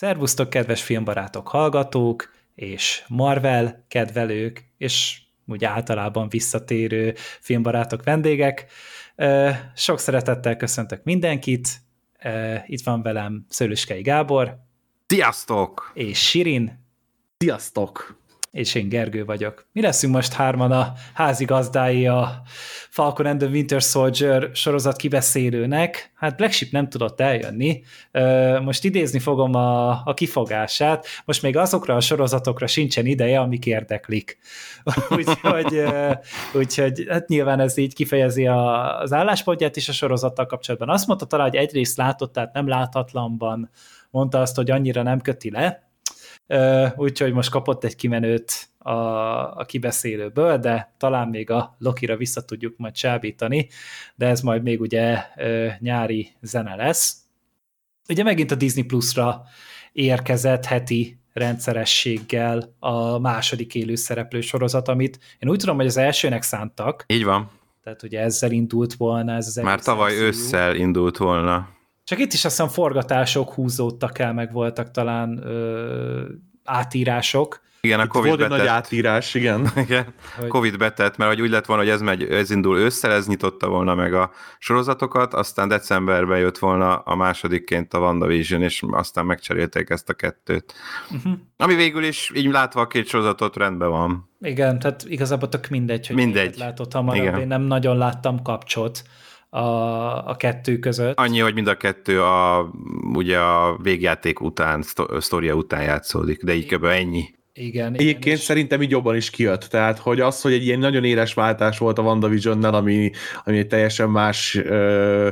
Szervusztok, kedves filmbarátok, hallgatók, és Marvel kedvelők, és úgy általában visszatérő filmbarátok, vendégek. Sok szeretettel köszöntök mindenkit. Itt van velem Szőlőskei Gábor. Sziasztok! És Sirin. Sziasztok! És én Gergő vagyok. Mi leszünk most hárman a házigazdái a Falcon and the Winter Soldier sorozat kibeszélőnek. Hát Black Sheep nem tudott eljönni. Most idézni fogom a, a kifogását. Most még azokra a sorozatokra sincsen ideje, amik érdeklik. úgyhogy, úgyhogy hát nyilván ez így kifejezi a, az álláspontját is a sorozattal kapcsolatban. Azt mondta talán, hogy egyrészt látott, tehát nem láthatlanban mondta azt, hogy annyira nem köti le, úgyhogy most kapott egy kimenőt a, a kibeszélőből, de talán még a Lokira vissza tudjuk majd csábítani, de ez majd még ugye nyári zene lesz. Ugye megint a Disney Plus-ra érkezett heti rendszerességgel a második élő szereplő sorozat, amit én úgy tudom, hogy az elsőnek szántak. Így van. Tehát ugye ezzel indult volna ez az Már tavaly ősszel indult volna. Csak itt is azt hiszem forgatások húzódtak el, meg voltak talán ö, átírások. Igen, a Itt Covid volt egy betett. nagy átírás, igen. Igen, Hogy- Covid betett, mert hogy úgy lett volna, hogy ez, megy, ez indul ősszel, ez nyitotta volna meg a sorozatokat, aztán decemberben jött volna a másodikként a WandaVision, és aztán megcserélték ezt a kettőt. Uh-huh. Ami végül is, így látva a két sorozatot rendben van. Igen, tehát igazából tök mindegy, hogy Mindegy. látod hamarabb. Igen. Én nem nagyon láttam kapcsot a, a kettő között. Annyi, hogy mind a kettő a, ugye a végjáték után, szto- sztoria után játszódik, de így kb. ennyi. Igen, igen. Egyébként és- szerintem így jobban is kijött. Tehát, hogy az, hogy egy ilyen nagyon éles váltás volt a WandaVision-nel, ami, ami egy teljesen más ö,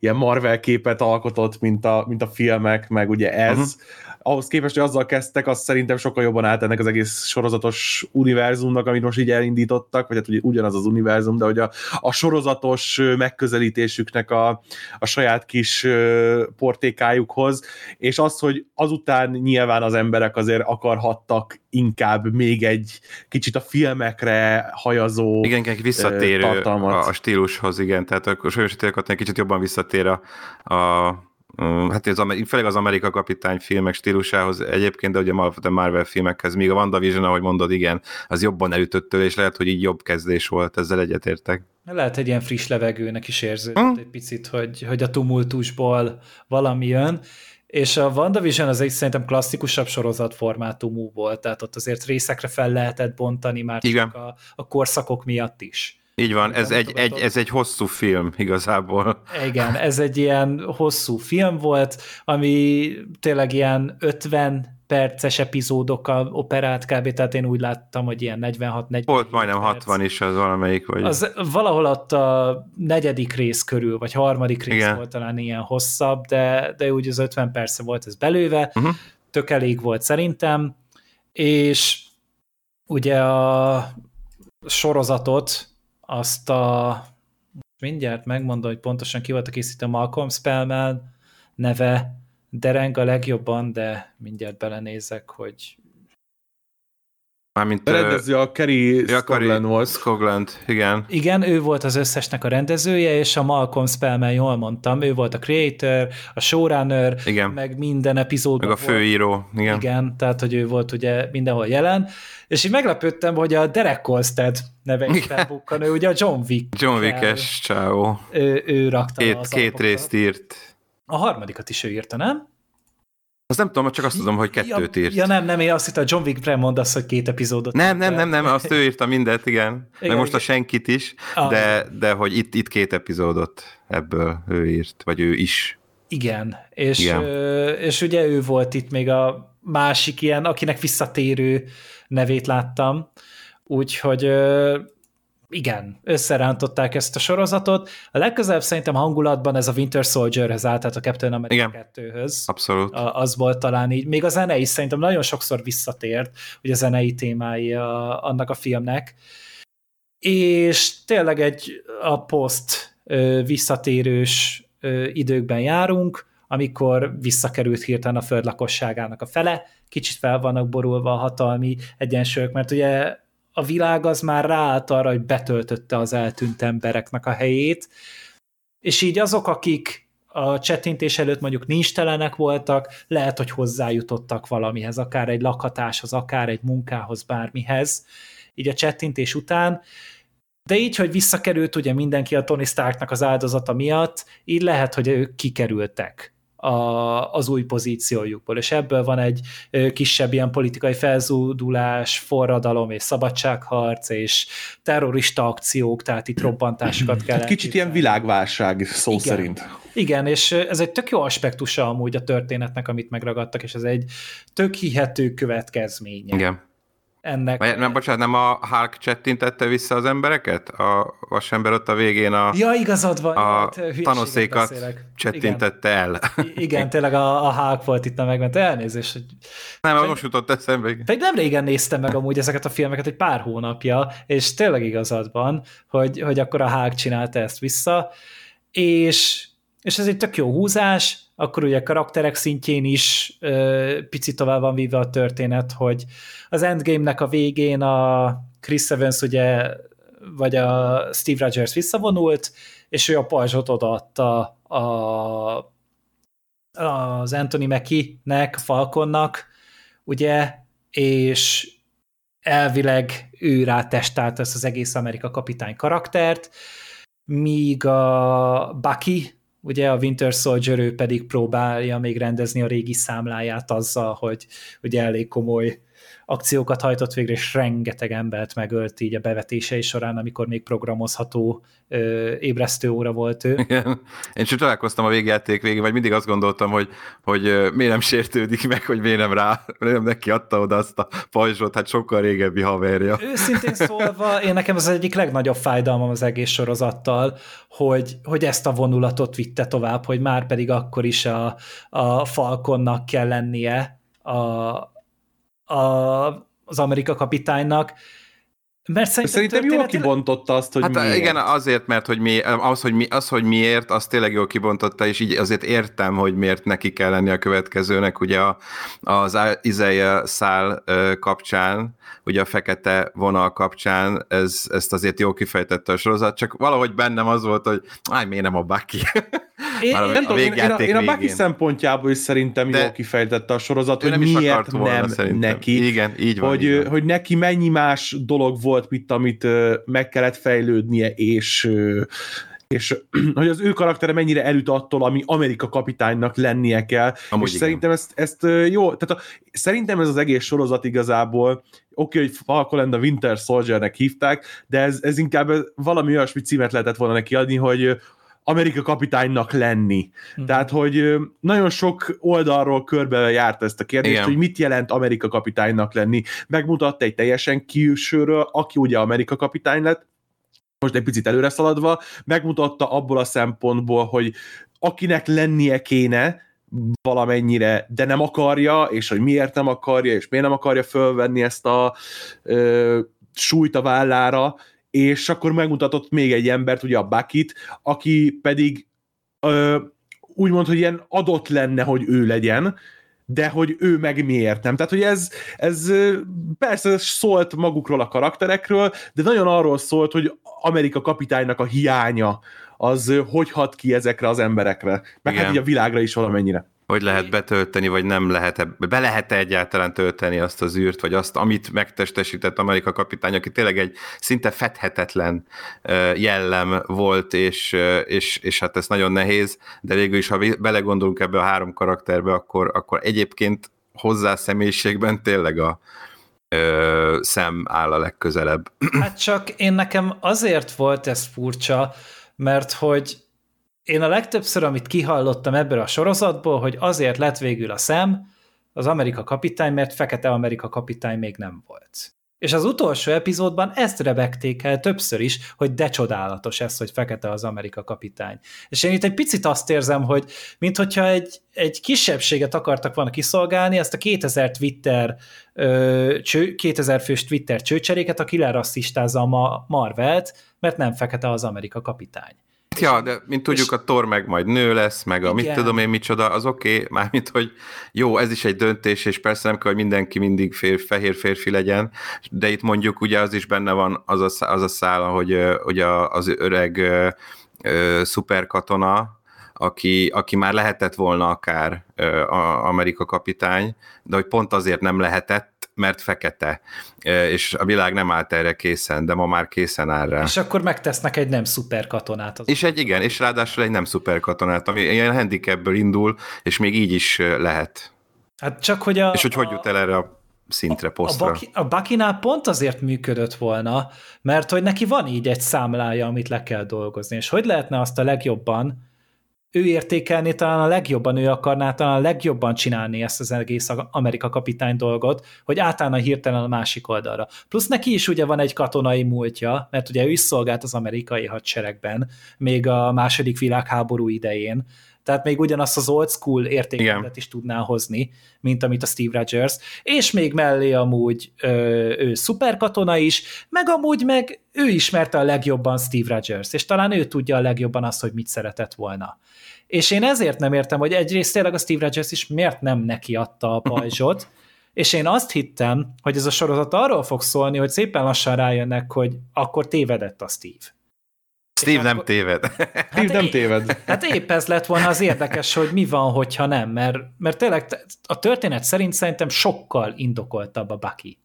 ilyen Marvel képet alkotott, mint a, mint a filmek, meg ugye ez. Uh-huh. Ahhoz képest, hogy azzal kezdtek, az szerintem sokkal jobban állt ennek az egész sorozatos univerzumnak, amit most így elindítottak, vagy hát ugye ugyanaz az univerzum, de hogy a, a sorozatos megközelítésüknek a, a saját kis portékájukhoz, és az, hogy azután nyilván az emberek azért akarhattak inkább még egy kicsit a filmekre hajazó Igen, egy visszatérő tartalmat. a, stílushoz, igen, tehát a Sősítélekat egy kicsit jobban visszatér a, a hát Amer- főleg az Amerika kapitány filmek stílusához egyébként, de ugye a Marvel filmekhez, míg a WandaVision, ahogy mondod, igen, az jobban elütött tőle, és lehet, hogy így jobb kezdés volt, ezzel egyetértek. Lehet egy ilyen friss levegőnek is érződött Hm. egy picit, hogy, hogy a tumultusból valami jön, és a WandaVision az egy szerintem klasszikusabb sorozatformátumú volt, tehát ott azért részekre fel lehetett bontani már Igen. csak a, a korszakok miatt is. Így van, ez egy, egy, ez egy hosszú film igazából. Igen, ez egy ilyen hosszú film volt, ami tényleg ilyen 50 perces epizódokkal operált kb. Tehát én úgy láttam, hogy ilyen 46-47 Volt majdnem perc. 60 is az valamelyik, vagy... Az valahol ott a negyedik rész körül, vagy harmadik rész Igen. volt talán ilyen hosszabb, de, de úgy az 50 perce volt ez belőve, Uh-huh. tök elég volt szerintem, és ugye a sorozatot azt a mindjárt megmondom, hogy pontosan ki volt a készítő Malcolm Spellman neve dereng a legjobban, de mindjárt belenézek, hogy Mármint... A rendező a Kerry ja, volt. Scogland, igen. Igen, ő volt az összesnek a rendezője, és a Malcolm Spellman, jól mondtam, ő volt a creator, a showrunner, Igen. meg minden epizódban Meg a volt. főíró, igen. Igen, tehát, hogy ő volt ugye mindenhol jelen, és így meglepődtem, hogy a Derek Kolstad neve is felbukkan, ő ugye a John Wick. John Wick-es, ciao. Ő, ő rakta Két, az két alapokat. részt írt. A harmadikat is ő írta, nem? Azt nem tudom, csak azt tudom, hogy kettőt ja, írt. Ja nem, nem, én azt hittem, a John Wick mondasz, hogy két epizódot. Nem, nem, nem, nem, azt ő írta mindet, igen. igen Igen, Meg most a igen. senkit is, Ah. de, de hogy itt, itt két epizódot ebből ő írt, vagy ő is. Igen, és, Igen. És ugye ő volt itt még a másik ilyen, akinek visszatérő nevét láttam, úgyhogy igen, összerántották ezt a sorozatot. A legközelebb szerintem hangulatban ez a Winter Soldierhez állt, tehát a Captain America Igen. 2-höz. Abszolút. A- Az volt talán így. Még a zene is szerintem nagyon sokszor visszatért, hogy a zenei témái a, annak a filmnek. És tényleg egy a poszt visszatérős időkben járunk, amikor visszakerült hirtelen a föld lakosságának a fele, kicsit fel vannak borulva a hatalmi egyensúlyok, mert ugye a világ az már ráállt arra, hogy betöltötte az eltűnt embereknek a helyét, és így azok, akik a csettintés előtt mondjuk nincs telenek voltak, lehet, hogy hozzájutottak valamihez, akár egy lakhatáshoz, akár egy munkához, bármihez, így a csettintés után, de így, hogy visszakerült ugye mindenki a Tony Starknak az áldozata miatt, így lehet, hogy ők kikerültek a, az új pozíciójukból, és ebből van egy kisebb ilyen politikai felzúdulás, forradalom és szabadságharc, és terrorista akciók, tehát itt robbantásokat kell. Hát kicsit ilyen világválság szó Igen. szerint. Igen, és ez egy tök jó aspektusa amúgy a történetnek, amit megragadtak, és ez egy tök hihető következménye. Igen. Ennek. Vagy, nem, bocsánat, nem a Hulk csettintette vissza az embereket? A vasember ott a végén a, Ja, igazad van. a hát, tanoszékat beszélek. csettintette el. Igen, igen, tényleg a, a Hulk volt itt a megment elnézést. Hogy... Nem, most jutott eszembe. Pedig nem régen néztem meg amúgy ezeket a filmeket, egy pár hónapja, és tényleg igazad van, hogy, hogy akkor a Hulk csinálta ezt vissza, és, és ez egy tök jó húzás, akkor ugye a karakterek szintjén is ö, picit tovább van víve a történet, hogy az Endgame-nek a végén a Chris Evans ugye, vagy a Steve Rogers visszavonult, és ő a pajzsot odaadta a, az Anthony Mackie-nek, Falconnak, ugye, és elvileg ő rátestált ezt az egész Amerika kapitány karaktert, míg a Bucky, ugye a Winter Soldier, ő pedig próbálja még rendezni a régi számláját azzal, hogy ugye elég komoly akciókat hajtott végre, és rengeteg embert megölt így a bevetései során, amikor még programozható ö, ébresztő óra volt ő. Igen. Én csak találkoztam a végjáték végén, vagy mindig azt gondoltam, hogy, hogy miért nem sértődik meg, hogy miért nem rá, miért nem neki adta oda azt a pajzsot, hát sokkal régebbi haverja. Őszintén szólva, én nekem az egyik legnagyobb fájdalmam az egész sorozattal, hogy, hogy ezt a vonulatot vitte tovább, hogy már pedig akkor is a, a Falconnak kell lennie a, a, az Amerika kapitánynak, mert szerintem, Szerintem jól kibontotta azt, hogy Hát miért. igen, azért, mert hogy mi, az, hogy mi, az, hogy miért, az tényleg jól kibontotta, és így azért értem, hogy miért neki kell lenni a következőnek, ugye a, az Isaiah szál kapcsán, ugye a fekete vonal kapcsán, ez, ezt azért jól kifejtette a sorozat, csak valahogy bennem az volt, hogy áj, miért nem a Bucky? Én- a- Nem tudom, én, én, a, én a Bucky szempontjából is szerintem De- jól kifejtette a sorozat, hogy nem is miért volna, nem szerintem. neki. Igen, így van. hogy, így van. hogy neki mennyi más dolog volt, mint amit meg kellett fejlődnie, és és hogy az ő karaktere mennyire elüt attól, ami Amerika kapitánynak lennie kell. Amúgy és igen. szerintem ezt, ezt jó, tehát a, szerintem ez az egész sorozat igazából, oké, okay, hogy Falcon and the Winter Soldiernek hívták, de ez, ez inkább valami olyasmi címet lehetett volna neki adni, hogy Amerika kapitánynak lenni. Mhm. Tehát, hogy nagyon sok oldalról körbe járt ezt a kérdést, Igen. hogy mit jelent Amerika kapitánynak lenni. Megmutatta egy teljesen külsőről, aki ugye Amerika kapitány lett, most egy picit előre szaladva, megmutatta abból a szempontból, hogy akinek lennie kéne, valamennyire, de nem akarja, és hogy miért nem akarja, és miért nem akarja fölvenni ezt a ö, súlyt a vállára, és akkor megmutatott még egy embert, ugye a Bakit, aki pedig ö, úgymond, hogy ilyen adott lenne, hogy ő legyen, de hogy ő meg miért nem. Tehát, hogy ez, ez persze szólt magukról a karakterekről, de nagyon arról szólt, hogy Amerika kapitánynak a hiánya az hogy hat ki ezekre az emberekre. Meg Igen. hát így a világra is valamennyire. Hogy lehet betölteni, vagy nem lehet be lehet -e egyáltalán tölteni azt az űrt, vagy azt, amit megtestesített Amerika kapitány, aki tényleg egy szinte fedhetetlen ö, jellem volt, és, és, és hát ez nagyon nehéz, de végül is, ha belegondolunk ebbe a három karakterbe, akkor, akkor egyébként hozzá személyiségben tényleg a ö, szem áll a legközelebb. Hát csak én nekem azért volt ez furcsa, mert hogy én a legtöbbször, amit kihallottam ebből a sorozatból, hogy azért lett végül a szem, az Amerika kapitány, mert Fekete Amerika kapitány még nem volt. És az utolsó epizódban ezt rebegték el többször is, hogy de csodálatos ez, hogy Fekete az Amerika kapitány. És én itt egy picit azt érzem, hogy minthogyha egy, egy kisebbséget akartak volna kiszolgálni, ezt a 2000 Twitter ö, cső, 2000 fős Twitter csőcseréket, aki lerasszistázza a Ma- Marvelt, mert nem Fekete az Amerika kapitány. Ja, de mint tudjuk, a Thor meg majd nő lesz, meg a mit Igen. tudom én micsoda, az oké, okay, mármint, hogy jó, ez is egy döntés, és persze nem kell, hogy mindenki mindig fér, fehér férfi legyen, de itt mondjuk ugye az is benne van az a, az a szál, hogy, ö, hogy a, az öreg ö, ö, szuperkatona, aki, aki már lehetett volna akár a Amerika kapitány, de hogy pont azért nem lehetett, mert fekete, és a világ nem állt erre készen, de ma már készen áll rá. És akkor megtesznek egy nem szuper katonát. Az és egy igen, és ráadásul egy nem szuper katonát, ami ilyen handicapből indul, és még így is lehet. Hát csak, hogy a... És hogy hogy jut el erre a szintre, posztra. A, Bucky, a Bucky-nál pont azért működött volna, mert hogy neki van így egy számlája, amit le kell dolgozni, és hogy lehetne azt a legjobban ő értékelni talán a legjobban, ő akarná talán a legjobban csinálni ezt az egész Amerika kapitány dolgot, hogy átállna hirtelen a másik oldalra. Plusz neki is ugye van egy katonai múltja, mert ugye ő is szolgált az amerikai hadseregben, még a második világháború idején, tehát még ugyanazt az old school értékelet is tudná hozni, mint amit a Steve Rogers, és még mellé amúgy ö, ő szuperkatona is, meg amúgy meg ő ismerte a legjobban Steve Rogers, és talán ő tudja a legjobban azt, hogy mit szeretett volna. És én ezért nem értem, hogy egyrészt tényleg a Steve Rogers is miért nem neki adta a pajzsot, és én azt hittem, hogy ez a sorozat arról fog szólni, hogy szépen lassan rájönnek, hogy akkor tévedett a Steve. Steve nem akkor... téved. Hát Steve nem téved. Hát épp ez lett volna az érdekes, hogy mi van, hogyha nem, mert, mert tényleg a történet szerint szerintem sokkal indokoltabb a Bucky.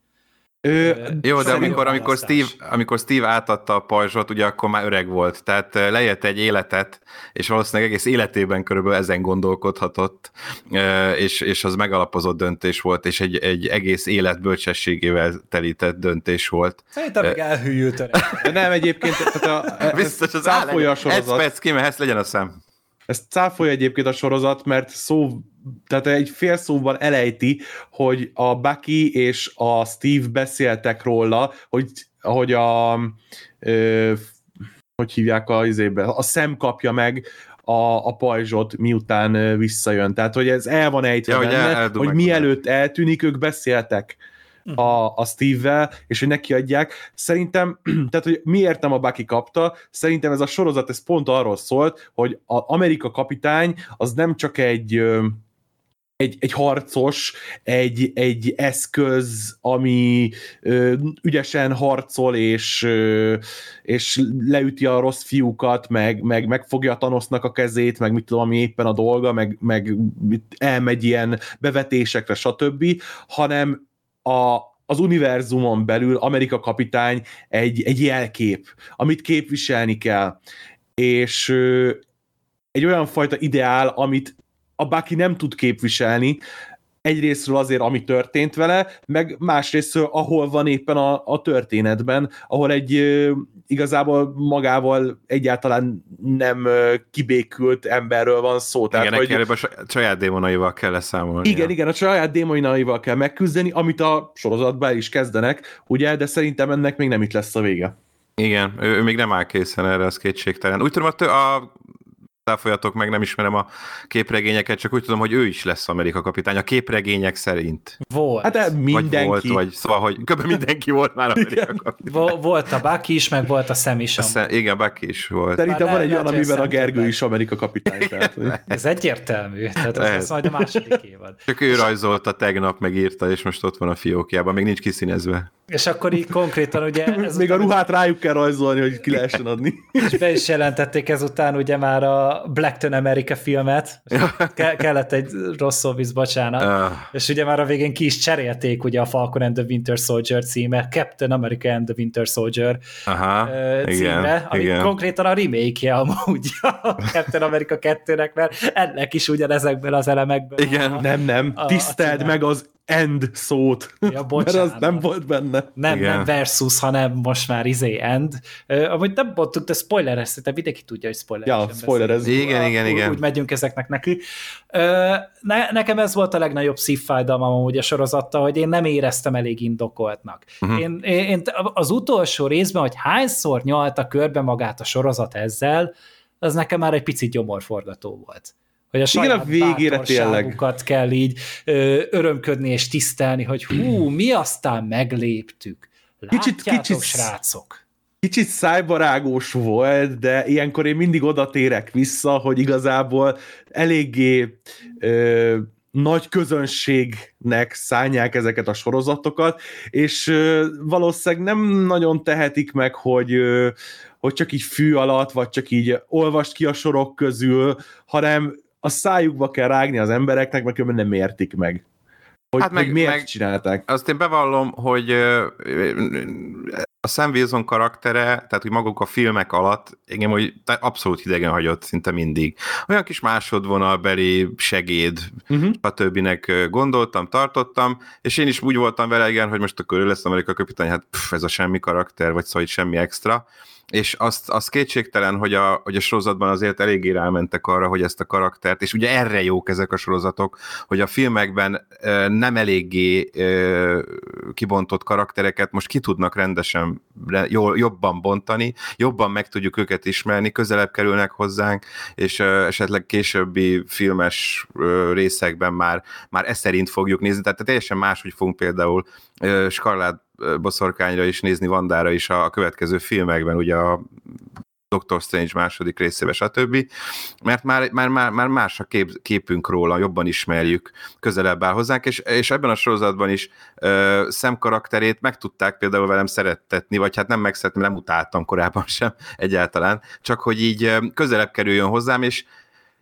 Ő, Jó, de amikor, amikor, Steve, amikor Steve átadta a pajzsot, ugye akkor már öreg volt, tehát lejött egy életet, és valószínűleg egész életében körülbelül ezen gondolkodhatott, és, és az megalapozott döntés volt, és egy, egy egész élet bölcsességével telített döntés volt. Szerintem még elhűült öreg. Nem, egyébként tehát a, Biztos az áll, egy perc kimehetsz, legyen a szem. Ez cáfolja egyébként a sorozat, mert szó, tehát egy fél szóban elejti, hogy a Bucky és a Steve beszéltek róla, hogy, hogy a ö, hogy hívják a izébe, a szem kapja meg a, a pajzsot, miután visszajön. Tehát, hogy ez el van ejtve ja, benne, hogy, el, hogy mielőtt eltűnik, ők beszéltek a, a Steve-vel, és hogy neki adják. Szerintem, tehát, hogy miért nem a Bucky kapta, szerintem ez a sorozat, ez pont arról szólt, hogy az Amerika kapitány az nem csak egy egy, egy harcos, egy, egy eszköz, ami ö, ügyesen harcol, és, ö, és leüti a rossz fiúkat, meg, meg megfogja a Thanosnak a kezét, meg mit tudom, ami éppen a dolga, meg, meg elmegy ilyen bevetésekre, stb., hanem a, az univerzumon belül Amerika kapitány egy, egy jelkép, amit képviselni kell. És egy olyan fajta ideál, amit a Bucky nem tud képviselni, egyrésztről azért, ami történt vele, meg másrésztről, ahol van éppen a, a történetben, ahol egy ö, igazából magával egyáltalán nem ö, kibékült emberről van szó. Tehát, igen, hogy, a saját démonaival kell leszámolni. Igen, igen, a saját démonaival kell megküzdeni, amit a sorozatban is kezdenek, ugye, de szerintem ennek még nem itt lesz a vége. Igen, ő, ő még nem áll készen erre, az kétségtelen. Úgy tudom, a, a cáfoljatok meg, nem ismerem a képregényeket, csak úgy tudom, hogy ő is lesz Amerika kapitány, a képregények szerint. Volt. Hát mindenki. Vagy volt, vagy szóval, hogy kb. mindenki volt már Amerika kapitány. Volt a Bucky is, meg volt a Sam is. A Szem, igen, Bucky is volt. Szerintem van egy olyan, amiben a Gergő is Amerika kapitány. Tehát, Ez egyértelmű, tehát ez lesz majd a második évad. Csak ő rajzolta tegnap, megírta, és most ott van a fiókjában, még nincs kiszínezve. És akkor így konkrétan ugye... Ez Még a ruhát rájuk kell rajzolni, hogy ki lehessen adni. És be is jelentették ezután ugye már a Blackton America filmet, ke- kellett egy rossz szóvisz, bocsánat, uh. és ugye már a végén ki is cserélték ugye a Falcon and the Winter Soldier címe, Captain America and the Winter Soldier Aha, címe, igen, ami igen. konkrétan a remake-je amúgy a Captain America 2-nek, mert ennek is ugyanezekből az elemekből. Igen, a, nem, nem, tiszteld meg az end szót, ja, mert az nem volt benne. Nem, Igen. nem versus, hanem most már izé end. Uh, amúgy nem mondtuk, de spoiler de mindenki tudja, hogy spoiler. Ja, spoiler ez. Igen, igen, igen. Úgy megyünk ezeknek neki. Uh, ne, nekem ez volt a legnagyobb szívfájdalmam amúgy a sorozatta, hogy én nem éreztem elég indokoltnak. Uh-huh. Én, én, én az utolsó részben, hogy hányszor nyalta körbe magát a sorozat ezzel, az nekem már egy picit gyomorforgató volt hogy a saját Igen, a végére tényleg. kell így ö, örömködni és tisztelni, hogy hú, mi aztán megléptük. Látjátok, kicsit, kicsit, srácok? Kicsit szájbarágós volt, de ilyenkor én mindig oda térek vissza, hogy igazából eléggé ö, nagy közönségnek szállják ezeket a sorozatokat, és valószínűleg nem nagyon tehetik meg, hogy, hogy csak így fű alatt, vagy csak így olvast ki a sorok közül, hanem a szájukba kell rágni az embereknek, mert nem értik meg. Hogy, hát meg, hogy miért meg, csinálták. Azt én bevallom, hogy a Sam Wilson karaktere, tehát hogy maguk a filmek alatt, engem hogy abszolút hidegen hagyott szinte mindig. Olyan kis másodvonalbeli segéd, uh-huh. a többinek gondoltam, tartottam, és én is úgy voltam vele, igen, hogy most akkor ő lesz Amerika kapitány, hát pff, ez a semmi karakter, vagy szóval semmi extra és azt, az kétségtelen, hogy a, hogy a sorozatban azért eléggé rámentek arra, hogy ezt a karaktert, és ugye erre jók ezek a sorozatok, hogy a filmekben nem eléggé kibontott karaktereket most ki tudnak rendesen jobban bontani, jobban meg tudjuk őket ismerni, közelebb kerülnek hozzánk, és esetleg későbbi filmes részekben már, már ezt szerint fogjuk nézni, tehát teljesen máshogy fogunk például Scarlett boszorkányra is nézni, Vandára is a, következő filmekben, ugye a Doctor Strange második részébe, stb. Mert már, már, már, már más a kép, képünk róla, jobban ismerjük, közelebb áll hozzánk, és, és ebben a sorozatban is uh, Sam karakterét meg tudták például velem szerettetni, vagy hát nem megszeretni, nem utáltam korábban sem egyáltalán, csak hogy így közelebb kerüljön hozzám, és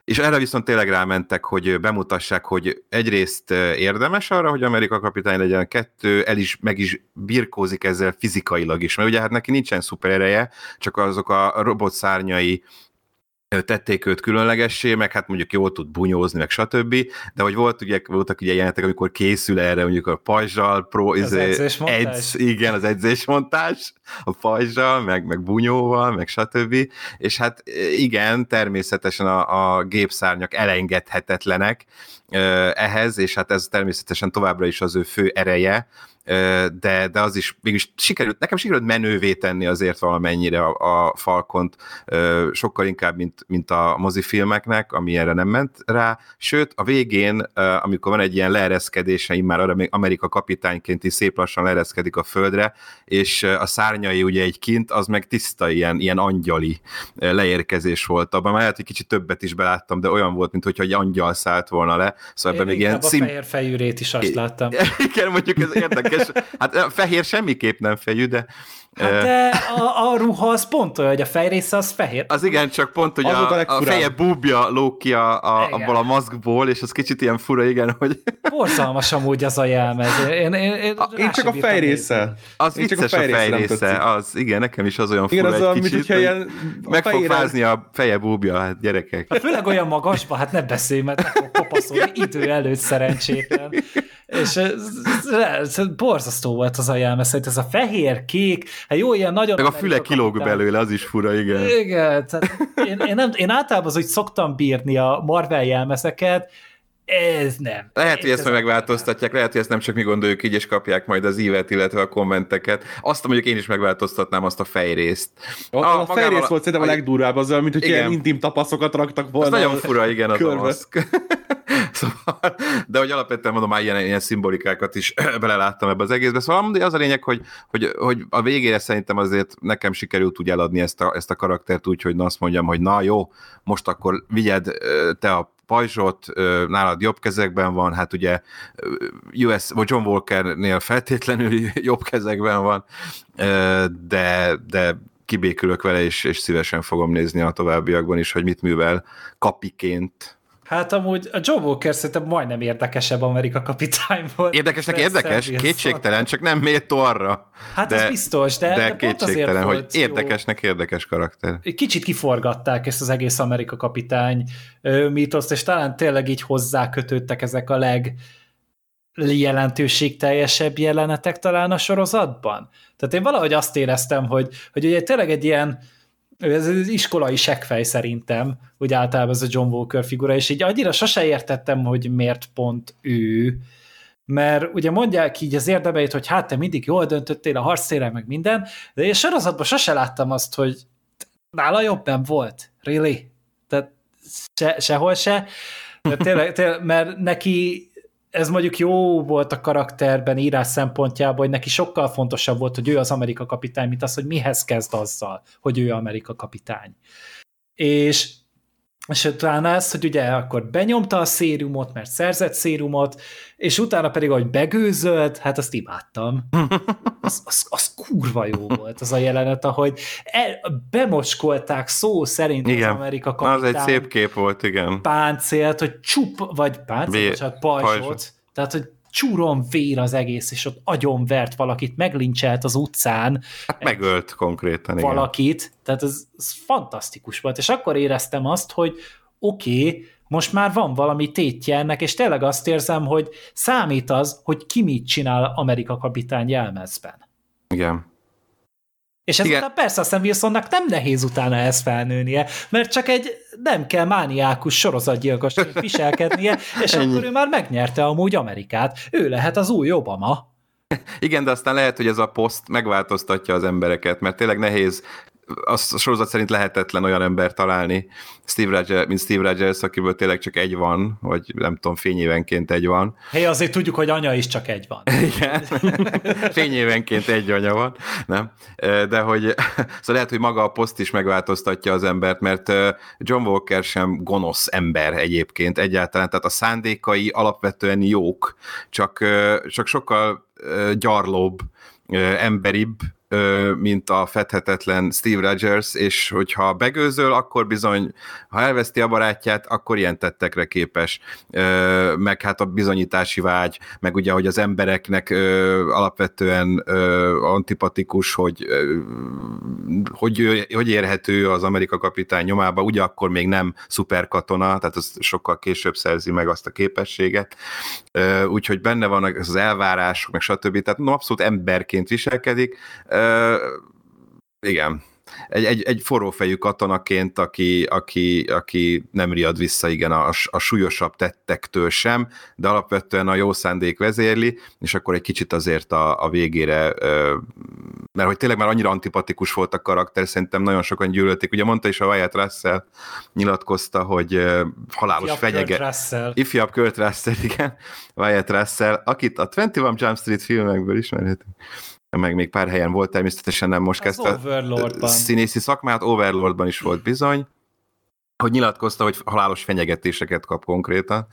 és erre viszont tényleg rámentek, hogy bemutassák, hogy egyrészt érdemes arra, hogy Amerika kapitány legyen, kettő, el is, meg is birkózik ezzel fizikailag is, mert ugye hát neki nincsen szuperereje, csak azok a robot szárnyai tették őt különlegessé, meg hát mondjuk jól tud bunyózni, meg stb. De hogy volt, ugye, voltak ugye jelentek, amikor készül erre mondjuk a pajzsal, pro, az izé, edz, igen, az edzésmontás, a pajzsal, meg, meg bunyóval, meg stb. És hát igen, természetesen a, a gépszárnyak elengedhetetlenek ehhez, és hát ez természetesen továbbra is az ő fő ereje, de, de az is mégis sikerült, nekem sikerült menővé tenni azért valamennyire a, a Falkont, sokkal inkább, mint, mint a mozifilmeknek, ami erre nem ment rá, sőt, a végén, amikor van egy ilyen leereszkedése, már arra még Amerika kapitányként is szép lassan leereszkedik a földre, és a szárnyai ugye egy kint, az meg tiszta ilyen, ilyen angyali leérkezés volt. Abban már lehet, hogy kicsit többet is beláttam, de olyan volt, mint hogyha egy angyal szállt volna le. Szóval ebben még ilyen a fehér fejűrét is azt láttam. Igen, mondjuk ez érdekes, és hát a fehér semmiképp nem fejű, de Hát de a, a ruha az pont olyan, hogy a fejrésze az fehér. Az igen, csak pont, hogy a, a, a feje búbja lóg ki a, a, abból a maszkból, és az kicsit ilyen fura, igen, hogy... Borzalmas amúgy az a jelmez. Én, én, én, a, én csak a fejrésze. Az én vicces csak a fejrésze, a az, igen, nekem is az olyan fura igen, az egy olyan, kicsit, mint, ilyen, meg fog fázni a feje búbja, hát gyerekek. Hát főleg olyan magasban, hát ne beszélj, mert meg fog kopaszolni idő előtt szerencsétlen. És ez, ez, ez borzasztó volt az a szerint ez a fehér-kék, hát jó, ilyen nagyon... Meg a füle kilóg belőle, az is fura, igen. Igen, tehát én, én, nem, én általában az, hogy szoktam bírni a Marvel jelmezeket, ez nem. Lehet, hogy ezt meg megváltoztatják, lehet, hogy ezt nem csak mi gondoljuk így, és kapják majd az ívet, illetve a kommenteket. Azt mondjuk én is megváltoztatnám azt a fejrészt. A, a, a fejrész volt szerintem a legdurvább, az mint hogy ilyen intim tapaszokat raktak volna. Ez nagyon fura, igen, az a maszk. Szóval, de hogy alapvetően mondom, már ilyen, ilyen szimbolikákat is beleláttam ebbe az egészbe. Szóval az a lényeg, hogy, hogy, hogy a végére szerintem azért nekem sikerült úgy eladni ezt a, ezt a karaktert úgy, hogy na azt mondjam, hogy na jó, most akkor vigyed te a pajzsot, nálad jobb kezekben van, hát ugye US, vagy John Walkernél feltétlenül jobb kezekben van, de, de kibékülök vele, és, és szívesen fogom nézni a továbbiakban is, hogy mit művel kapiként Hát amúgy a Joe Walker szerintem majdnem érdekesebb Amerika kapitány volt. Érdekesnek érdekes, kétségtelen, csak nem méltó arra. Hát de, ez biztos, de, de, de kétségtelen, hogy érdekesnek jó. érdekes karakter. Kicsit kiforgatták ezt az egész Amerika kapitány mítoszt, és talán tényleg így hozzákötődtek ezek a leg jelentőségteljesebb jelenetek talán a sorozatban. Tehát én valahogy azt éreztem, hogy, hogy ugye tényleg egy ilyen ez az iskolai seggfej szerintem, úgy általában ez a John Walker figura, és így annyira sose értettem, hogy miért pont ő, mert ugye mondják így az érdemeit, hogy hát te mindig jól döntöttél a harcére, meg minden, de én sorozatban sose láttam azt, hogy nála jobb nem volt. Really? Tehát se, sehol se. De tényleg, tényleg, mert neki ez mondjuk jó volt a karakterben, írás szempontjából, hogy neki sokkal fontosabb volt, hogy ő az Amerika kapitány, mint az, hogy mihez kezd azzal, hogy ő Amerika kapitány. És és utána ezt, hogy ugye akkor benyomta a szérumot, mert szerzett szérumot, és utána pedig, hogy begőzölt, hát azt imádtam. Az, az, az kurva jó volt az a jelenet, ahogy el, bemocskolták szó szerint Igen. az Amerika kapitány. Az egy szép kép volt, igen. Páncélt, hogy csup, vagy páncélt, bocsánat, pajzsot, pajzsot. tehát, hogy csúron vér az egész, és ott agyonvert valakit, meglincselt az utcán, Hát megölt konkrétan, igen. valakit, tehát ez, ez fantasztikus volt, és akkor éreztem azt, hogy oké, okay, most már van valami tétje ennek, és tényleg azt érzem, hogy számít az, hogy ki mit csinál Amerika kapitány jelmezben. Igen. És ezután Igen. persze a Sam Wilsonnak nem nehéz utána ezt felnőnie, mert csak egy nem kell mániákus sorozatgyilkosként viselkednie, és Ennyi. akkor ő már megnyerte amúgy Amerikát. Ő lehet az új Obama. Igen, de aztán lehet, hogy ez a poszt megváltoztatja az embereket, mert tényleg nehéz, a sorozat szerint lehetetlen olyan ember találni, Steve Rogers, mint Steve Rogers, akiből tényleg csak egy van, vagy nem tudom, fényévenként egy van. Hé, azért tudjuk, hogy anya is csak egy van. Igen. Fényévenként egy anya van, nem? De hogy, szóval lehet, hogy maga a poszt is megváltoztatja az embert, mert John Walker sem gonosz ember egyébként egyáltalán, tehát a szándékai alapvetően jók, csak, csak sokkal gyarlóbb, emberibb, mint a fedhetetlen Steve Rogers, és hogyha begőzöl, akkor bizony, ha elveszti a barátját, akkor ilyen tettekre képes. Meg hát a bizonyítási vágy, meg ugye, hogy az embereknek alapvetően antipatikus, hogy hogy, hogy érhető az Amerika kapitány nyomába, ugye akkor még nem szuperkatona, tehát az sokkal később szerzi meg azt a képességet, úgyhogy benne van az elvárások, meg stb. Tehát no, abszolút emberként viselkedik, igen. Egy, egy, egy forrófejű katonaként, aki, aki, aki nem riad vissza igen a, a súlyosabb tettektől sem, de alapvetően a jó szándék vezérli, és akkor egy kicsit azért a, a végére, mert hogy tényleg már annyira antipatikus volt a karakter, szerintem nagyon sokan gyűlölték. Ugye mondta is a Wyatt Russell, nyilatkozta, hogy halálos fenyeget. Ifjabb Kurt Russell, igen. Wyatt Russell, akit a 21 Jump Street filmekből ismerhetünk meg még pár helyen volt, természetesen nem most az kezdte Overlordban. színészi szakmát, Overlordban is volt bizony, hogy nyilatkozta, hogy halálos fenyegetéseket kap konkrétan.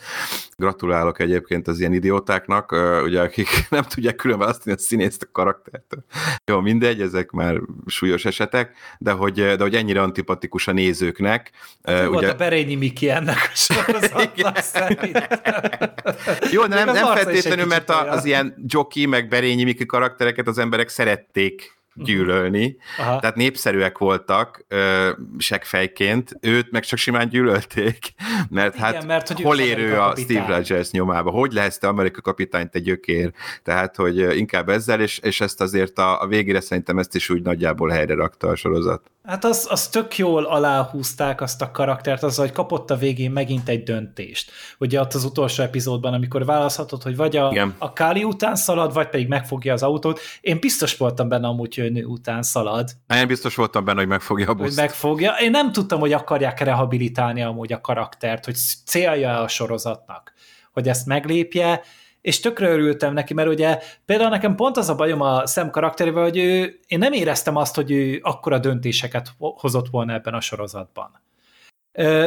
Gratulálok egyébként az ilyen idiótáknak, ugye, akik nem tudják külön választani a színészt a karaktert. Jó, mindegy, ezek már súlyos esetek, de hogy, de hogy ennyire antipatikus a nézőknek. Hát ugye... volt a Berényi Miki ennek a sorozatnak Jó, de nem, nem feltétlenül, mert a, az ilyen Joki meg Berényi Miki karaktereket az emberek szerették gyűlölni, Aha. tehát népszerűek voltak ö, seggfejként, őt meg csak simán gyűlölték, mert Igen, hát mert, hogy hol ér ő a Steve Rogers nyomába, hogy lehetsz te Amerika kapitányt egy gyökér, tehát hogy inkább ezzel, és, és ezt azért a, a végére szerintem ezt is úgy nagyjából helyre rakta a sorozat. Hát az, az tök jól aláhúzták azt a karaktert, az, hogy kapott a végén megint egy döntést. Ugye ott az utolsó epizódban, amikor választhatod, hogy vagy a, Igen. a Kali után szalad, vagy pedig megfogja az autót. Én biztos voltam benne amúgy, hogy nő után szalad. Én biztos voltam benne, hogy megfogja a buszt. Hogy megfogja. Én nem tudtam, hogy akarják rehabilitálni amúgy a karaktert, hogy célja a sorozatnak, hogy ezt meglépje, és tökre örültem neki, mert ugye például nekem pont az a bajom a szem karakterével, hogy ő, én nem éreztem azt, hogy ő akkora döntéseket hozott volna ebben a sorozatban.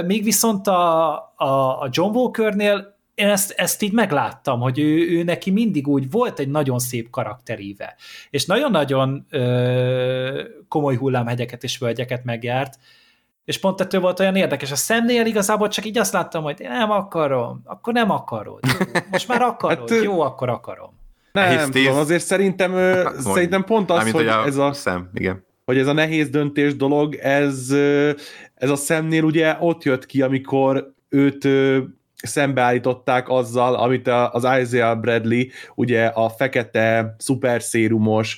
Míg viszont a, a, a John Walkernél én ezt, ezt így megláttam, hogy ő, ő neki mindig úgy volt egy nagyon szép karakteríve, és nagyon-nagyon ö, komoly hullámhegyeket és völgyeket megjárt, és pont ettől volt olyan érdekes. A szemnél igazából csak így azt láttam, hogy én nem akarom, akkor nem akarod. Most már akarod, hát, jó, akkor akarom. Nem tudom, azért szerintem, Mondj. szerintem pont az, hogy, a ez a szem, igen. hogy ez a nehéz döntés dolog, ez, ez a szemnél ugye ott jött ki, amikor őt szembeállították azzal, amit az Isaiah Bradley, ugye a fekete, szuperszérumos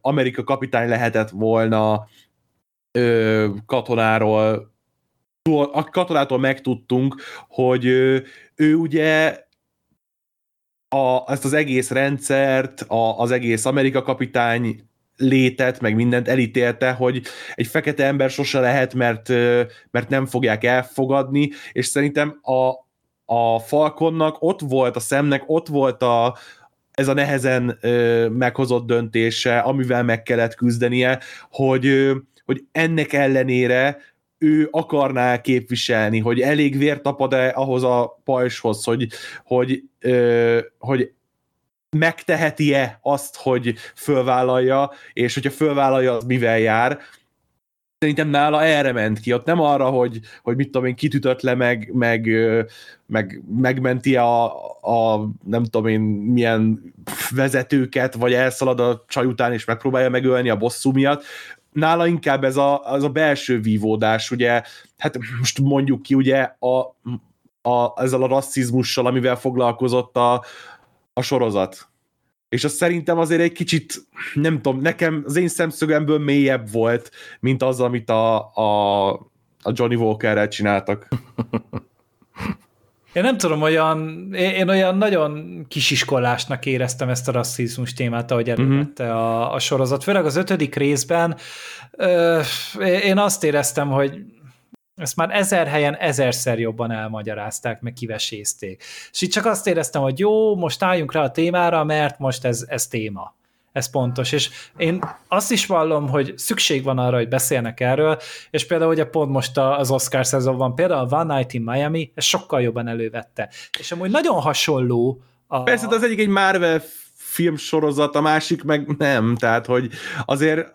Amerika kapitány lehetett volna, katonáról, a katonától megtudtunk, hogy ő ugye a, ezt az egész rendszert, a, az egész Amerika kapitány létet, meg mindent elítélte, hogy egy fekete ember sose lehet, mert, mert nem fogják elfogadni, és szerintem a, a Falconnak ott volt, a szemnek ott volt a, ez a nehezen ö, meghozott döntése, amivel meg kellett küzdenie, hogy, ö, hogy ennek ellenére ő akarná képviselni, hogy elég vér tapad-e ahhoz a pajshoz, hogy, hogy, ö, hogy megteheti-e azt, hogy fölvállalja, és hogyha fölvállalja, az mivel jár. Szerintem nála erre ment ki, ott nem arra, hogy, hogy mit tudom én, kitütött le, meg, meg, meg megmenti a, a nem tudom én milyen vezetőket, vagy elszalad a csaj után, és megpróbálja megölni a bosszú miatt. Nála inkább ez a, az a belső vívódás, ugye, hát most mondjuk ki, ugye a, a, ezzel a rasszizmussal, amivel foglalkozott a, a sorozat. És az szerintem azért egy kicsit, nem tudom, nekem az én szemszögemből mélyebb volt, mint az, amit a, a, a Johnny Walkerrel csináltak. Én nem tudom, olyan, én olyan nagyon kisiskolásnak éreztem ezt a rasszizmus témát, ahogy elővette uh-huh. a, a sorozat. Főleg az ötödik részben ö, én azt éreztem, hogy ezt már ezer helyen ezerszer jobban elmagyarázták, meg kivesézték. És itt csak azt éreztem, hogy jó, most álljunk rá a témára, mert most ez, ez téma. Ez pontos. És én azt is vallom, hogy szükség van arra, hogy beszélnek erről, és például ugye pont most az Oscar szezonban, például a One Night in Miami, ez sokkal jobban elővette. És amúgy nagyon hasonló a... Persze, az egyik egy Marvel filmsorozat, a másik meg nem, tehát hogy azért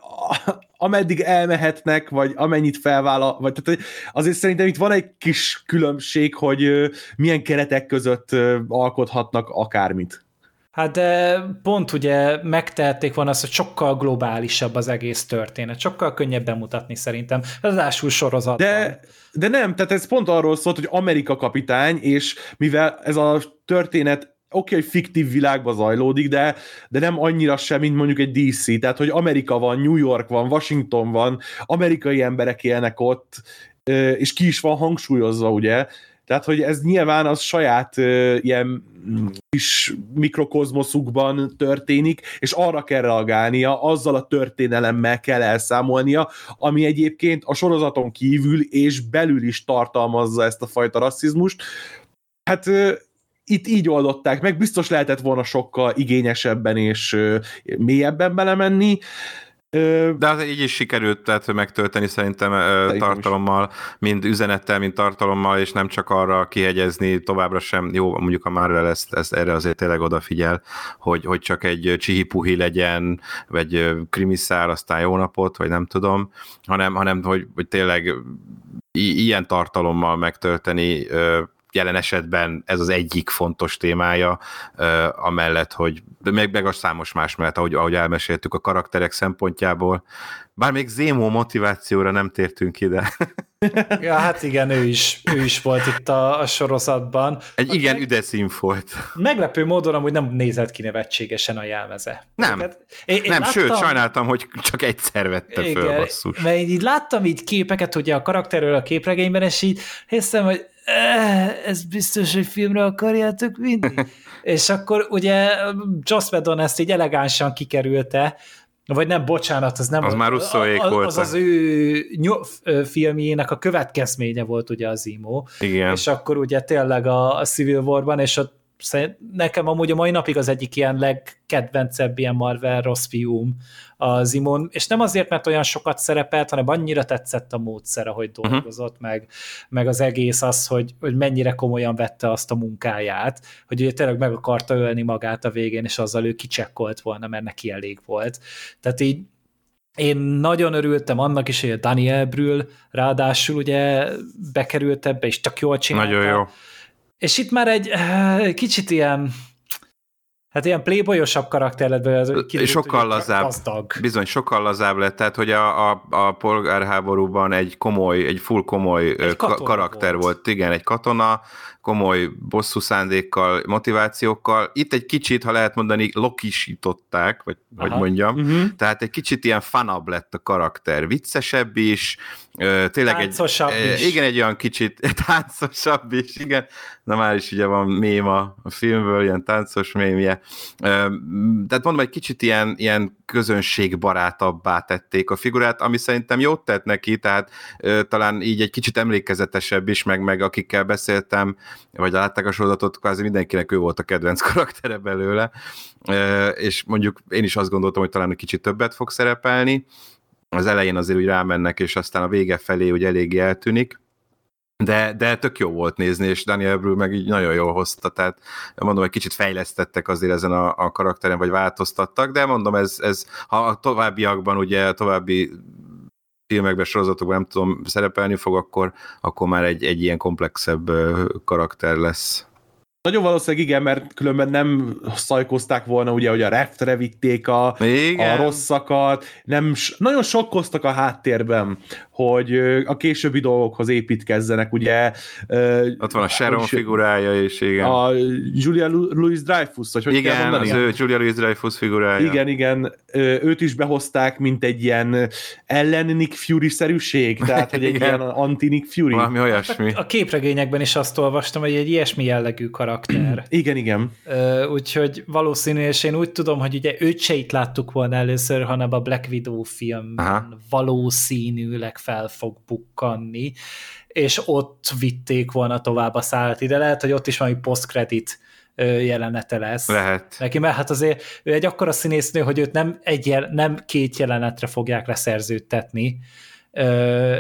ameddig elmehetnek, vagy amennyit felvállal, vagy tehát azért szerintem itt van egy kis különbség, hogy milyen keretek között alkothatnak akármit. Hát de pont ugye megtehették volna azt, hogy sokkal globálisabb az egész történet, sokkal könnyebb bemutatni szerintem. Ez az sorozatban. De, de nem, tehát ez pont arról szólt, hogy Amerika kapitány, és mivel ez a történet oké, okay, fiktív világban zajlódik, de, de nem annyira sem, mint mondjuk egy DC, tehát hogy Amerika van, New York van, Washington van, amerikai emberek élnek ott, és ki is van hangsúlyozva, ugye, tehát, hogy ez nyilván az saját ilyen kis mikrokozmoszukban történik, és arra kell reagálnia, azzal a történelemmel kell elszámolnia, ami egyébként a sorozaton kívül és belül is tartalmazza ezt a fajta rasszizmust. Hát itt így oldották meg, biztos lehetett volna sokkal igényesebben és mélyebben belemenni, de az így is sikerült tehát megtölteni szerintem tartalommal, mind üzenettel, mind tartalommal, és nem csak arra kihegyezni továbbra sem, jó, mondjuk a Marvel ezt, ezt erre azért tényleg odafigyel, hogy, hogy csak egy csihipuhi legyen, vagy krimiszár, aztán jó napot, vagy nem tudom, hanem, hanem hogy, hogy tényleg ilyen tartalommal megtölteni jelen esetben ez az egyik fontos témája, amellett, hogy meg, meg a számos más mellett, ahogy, ahogy elmeséltük a karakterek szempontjából. Bár még Zémó motivációra nem tértünk ide. ja, hát igen, ő is, ő is volt itt a, a sorozatban. Egy igen meg, üdeszín volt. Meglepő módon amúgy nem nézett ki nevetségesen a jelmeze. Nem, hát, én, én nem láttam, sőt, sajnáltam, hogy csak egyszer vette igen, föl basszus. Mert így láttam így képeket ugye a karakterről a képregényben, és így hiszem, hogy ez biztos, hogy filmre akarjátok vinni? és akkor ugye Joss Whedon ezt így elegánsan kikerülte, vagy nem, bocsánat, az nem az már az, volt. Az az ő filmjének a következménye volt ugye az Imo. Igen. És akkor ugye tényleg a, a Civil War-ban, és ott nekem amúgy a mai napig az egyik ilyen legkedvencebb ilyen Marvel rossz fiúm az Imon, és nem azért, mert olyan sokat szerepelt, hanem annyira tetszett a módszer, ahogy mhm. dolgozott, uh-huh. meg, meg az egész az, hogy, hogy mennyire komolyan vette azt a munkáját, hogy ugye tényleg meg akarta ölni magát a végén, és azzal ő kicsekkolt volna, mert neki elég volt. Tehát így én nagyon örültem annak is, hogy a Daniel Brühl ráadásul ugye bekerült ebbe, és tök jól csinálta. Nagyon jó és itt már egy uh, kicsit ilyen Hát ilyen playboyosabb karakter lett belőle. Sokkal lazább. Gazdag. Bizony, sokkal lazább lett, tehát hogy a, a, a polgárháborúban egy komoly, egy full komoly egy karakter volt. volt. Igen, egy katona, komoly bosszú szándékkal, motivációkkal. Itt egy kicsit, ha lehet mondani, lokisították, vagy Aha. hogy mondjam. Uh-huh. Tehát egy kicsit ilyen fanabb lett a karakter. Viccesebb is, tényleg táncosabb egy, is. igen, egy olyan kicsit táncosabb is, igen. Na már is ugye van mém a, a filmből, ilyen táncos mémje. Tehát mondom, egy kicsit ilyen, ilyen közönségbarátabbá tették a figurát, ami szerintem jót tett neki, tehát talán így egy kicsit emlékezetesebb is, meg, meg akikkel beszéltem, vagy látták a sorozatot, kvázi mindenkinek ő volt a kedvenc karaktere belőle, és mondjuk én is azt gondoltam, hogy talán egy kicsit többet fog szerepelni, az elején azért úgy rámennek, és aztán a vége felé úgy eléggé eltűnik, de, de tök jó volt nézni, és Daniel Brühl meg így nagyon jól hozta, tehát mondom, hogy kicsit fejlesztettek azért ezen a, a karakteren, vagy változtattak, de mondom, ez, ez ha a továbbiakban, ugye a további filmekben, sorozatokban nem tudom szerepelni fog, akkor, akkor már egy, egy ilyen komplexebb karakter lesz. Nagyon valószínűleg igen, mert különben nem szajkozták volna, ugye, hogy a reftre vitték a, a rosszakat, nem, nagyon sokkoztak a háttérben, hogy a későbbi dolgokhoz építkezzenek, ugye. Ott van a Sharon hogy, figurája is, igen. A Julia Louis-Dreyfus, vagy hogy igen, kell mondani? az ő Julia Louis-Dreyfus figurája. Igen, igen, őt is behozták, mint egy ilyen ellen Nick Fury-szerűség, tehát hogy egy ilyen anti-Nick Fury. Valami olyasmi. A, a képregényekben is azt olvastam, hogy egy ilyesmi jellegű karakter. igen, igen. Úgyhogy valószínű, és én úgy tudom, hogy ugye őt se itt láttuk volna először, hanem a Black Widow film valószínűleg fel fog bukkanni, és ott vitték volna tovább a szállat ide. Lehet, hogy ott is valami post-credit jelenete lesz. Lehet. Neki, mert hát azért ő egy akkora színésznő, hogy őt nem, egy jel, nem két jelenetre fogják leszerződtetni,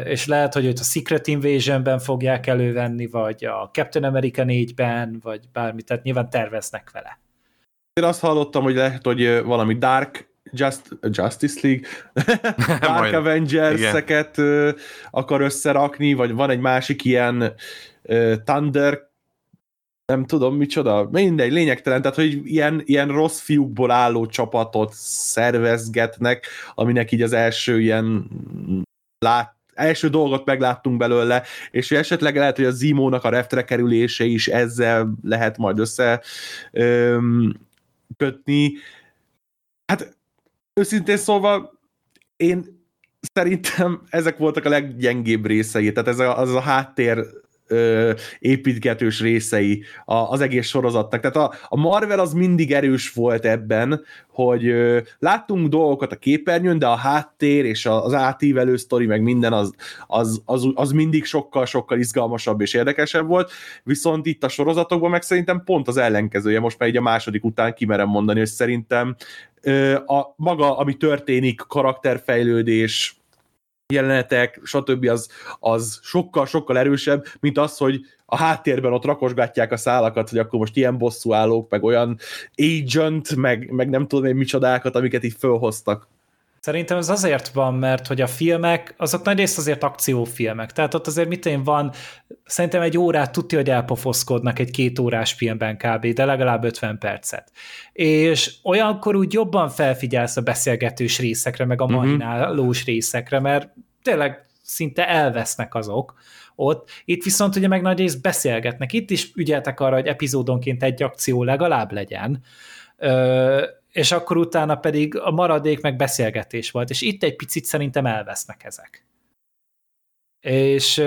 és lehet, hogy őt a Secret Invasion-ben fogják elővenni, vagy a Captain America 4-ben, vagy bármi, tehát nyilván terveznek vele. Én azt hallottam, hogy lehet, hogy valami Dark Just, Justice League, Dark Avengers-eket akar összerakni, vagy van egy másik ilyen uh, Thunder nem tudom micsoda, mindegy, lényegtelen, tehát hogy ilyen, ilyen rossz fiúkból álló csapatot szervezgetnek, aminek így az első ilyen lát, első dolgot megláttunk belőle, és esetleg lehet, hogy a Zimónak a reftre kerülése is ezzel lehet majd össze öm, kötni. Hát őszintén szólva, én szerintem ezek voltak a leggyengébb részei, tehát ez a, az a háttér építgetős részei a, az egész sorozatnak. Tehát a, Marvel az mindig erős volt ebben, hogy ö, láttunk dolgokat a képernyőn, de a háttér és az átívelő sztori, meg minden az, az, az, az mindig sokkal-sokkal izgalmasabb és érdekesebb volt, viszont itt a sorozatokban meg szerintem pont az ellenkezője, most már így a második után kimerem mondani, hogy szerintem a maga, ami történik, karakterfejlődés, jelenetek, stb. az, az sokkal, sokkal erősebb, mint az, hogy a háttérben ott rakosgatják a szálakat, hogy akkor most ilyen bosszúállók, meg olyan agent, meg, meg nem tudom én micsodákat, amiket így fölhoztak. Szerintem ez azért van, mert hogy a filmek, azok nagy részt azért akciófilmek. Tehát ott azért mit én van, szerintem egy órát tudja, hogy elpofoszkodnak egy két órás filmben kb., de legalább 50 percet. És olyankor úgy jobban felfigyelsz a beszélgetős részekre, meg a mhm. marinálós uh-huh. részekre, mert tényleg szinte elvesznek azok ott. Itt viszont ugye meg nagy részt beszélgetnek. Itt is ügyeltek arra, hogy epizódonként egy akció legalább legyen. Ö- és akkor utána pedig a maradék meg beszélgetés volt, és itt egy picit szerintem elvesznek ezek. És,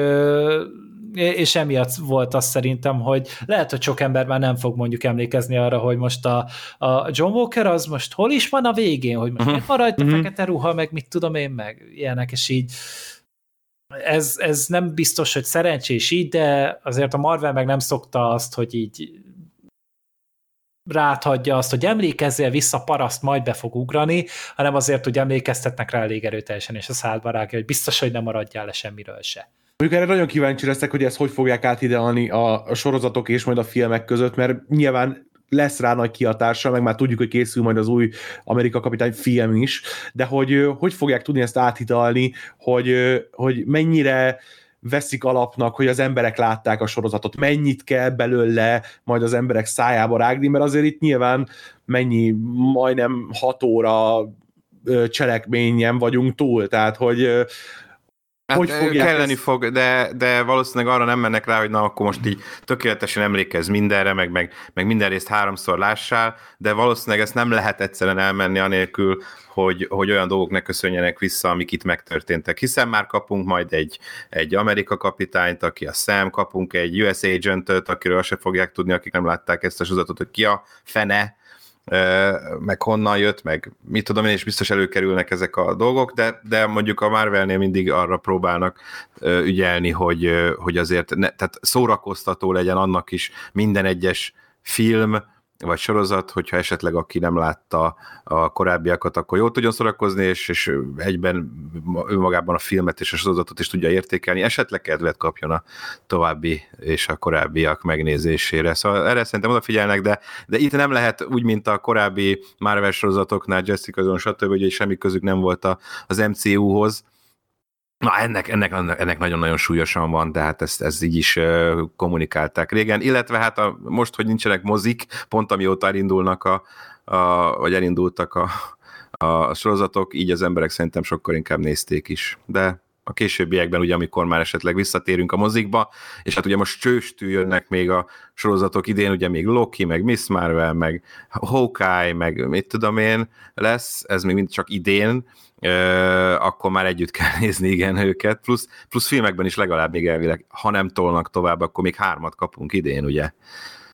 és emiatt volt az szerintem, hogy lehet, hogy sok ember már nem fog mondjuk emlékezni arra, hogy most a, a John Walker az most hol is van a végén, hogy most uh-huh. van rajta uh-huh. fekete ruha, meg mit tudom én, meg ilyenek, és így ez, ez nem biztos, hogy szerencsés így, de azért a Marvel meg nem szokta azt, hogy így ráthagyja azt, hogy emlékezzél vissza, paraszt majd be fog ugrani, hanem azért, hogy emlékeztetnek rá elég erőteljesen, és a szádba hogy biztos, hogy nem maradjál le semmiről se. Mondjuk erre nagyon kíváncsi leszek, hogy ezt hogy fogják átidealni a, a sorozatok és majd a filmek között, mert nyilván lesz rá nagy kihatása, meg már tudjuk, hogy készül majd az új Amerika kapitány film is, de hogy hogy fogják tudni ezt áthidalni, hogy, hogy mennyire veszik alapnak, hogy az emberek látták a sorozatot, mennyit kell belőle majd az emberek szájába rágni, mert azért itt nyilván mennyi, majdnem hat óra cselekményen vagyunk túl, tehát hogy Hát hogy kelleni ezt... fog, de, de valószínűleg arra nem mennek rá, hogy na akkor most így tökéletesen emlékez mindenre, meg, meg, meg minden részt háromszor lássál, de valószínűleg ezt nem lehet egyszerűen elmenni anélkül, hogy, hogy olyan dolgok ne köszönjenek vissza, amik itt megtörténtek. Hiszen már kapunk majd egy, egy Amerika kapitányt, aki a Sam, kapunk egy US agentöt, akiről se fogják tudni, akik nem látták ezt a sorozatot, hogy ki a fene, meg honnan jött, meg mit tudom én, és biztos előkerülnek ezek a dolgok, de, de mondjuk a Marvelnél mindig arra próbálnak ügyelni, hogy, hogy azért ne, tehát szórakoztató legyen annak is minden egyes film, vagy sorozat, hogyha esetleg aki nem látta a korábbiakat, akkor jól tudjon szórakozni, és, és egyben önmagában a filmet és a sorozatot is tudja értékelni, esetleg kedvet kapjon a további és a korábbiak megnézésére. Szóval erre szerintem odafigyelnek, de, de itt nem lehet úgy, mint a korábbi Marvel sorozatoknál, Jessica Jones, stb., hogy semmi közük nem volt az MCU-hoz, Na, ennek, ennek, ennek nagyon-nagyon súlyosan van, de hát ezt, ezt így is kommunikálták régen, illetve hát a, most, hogy nincsenek mozik, pont amióta elindulnak a, a vagy elindultak a, a sorozatok, így az emberek szerintem sokkal inkább nézték is. De a későbbiekben, ugye, amikor már esetleg visszatérünk a mozikba, és hát ugye most csőstű jönnek még a sorozatok idén, ugye még Loki, meg Miss Marvel, meg Hawkeye, meg mit tudom én lesz, ez még mind csak idén, akkor már együtt kell nézni, igen, őket, plusz, plusz filmekben is legalább még elvileg, ha nem tolnak tovább, akkor még hármat kapunk idén, ugye?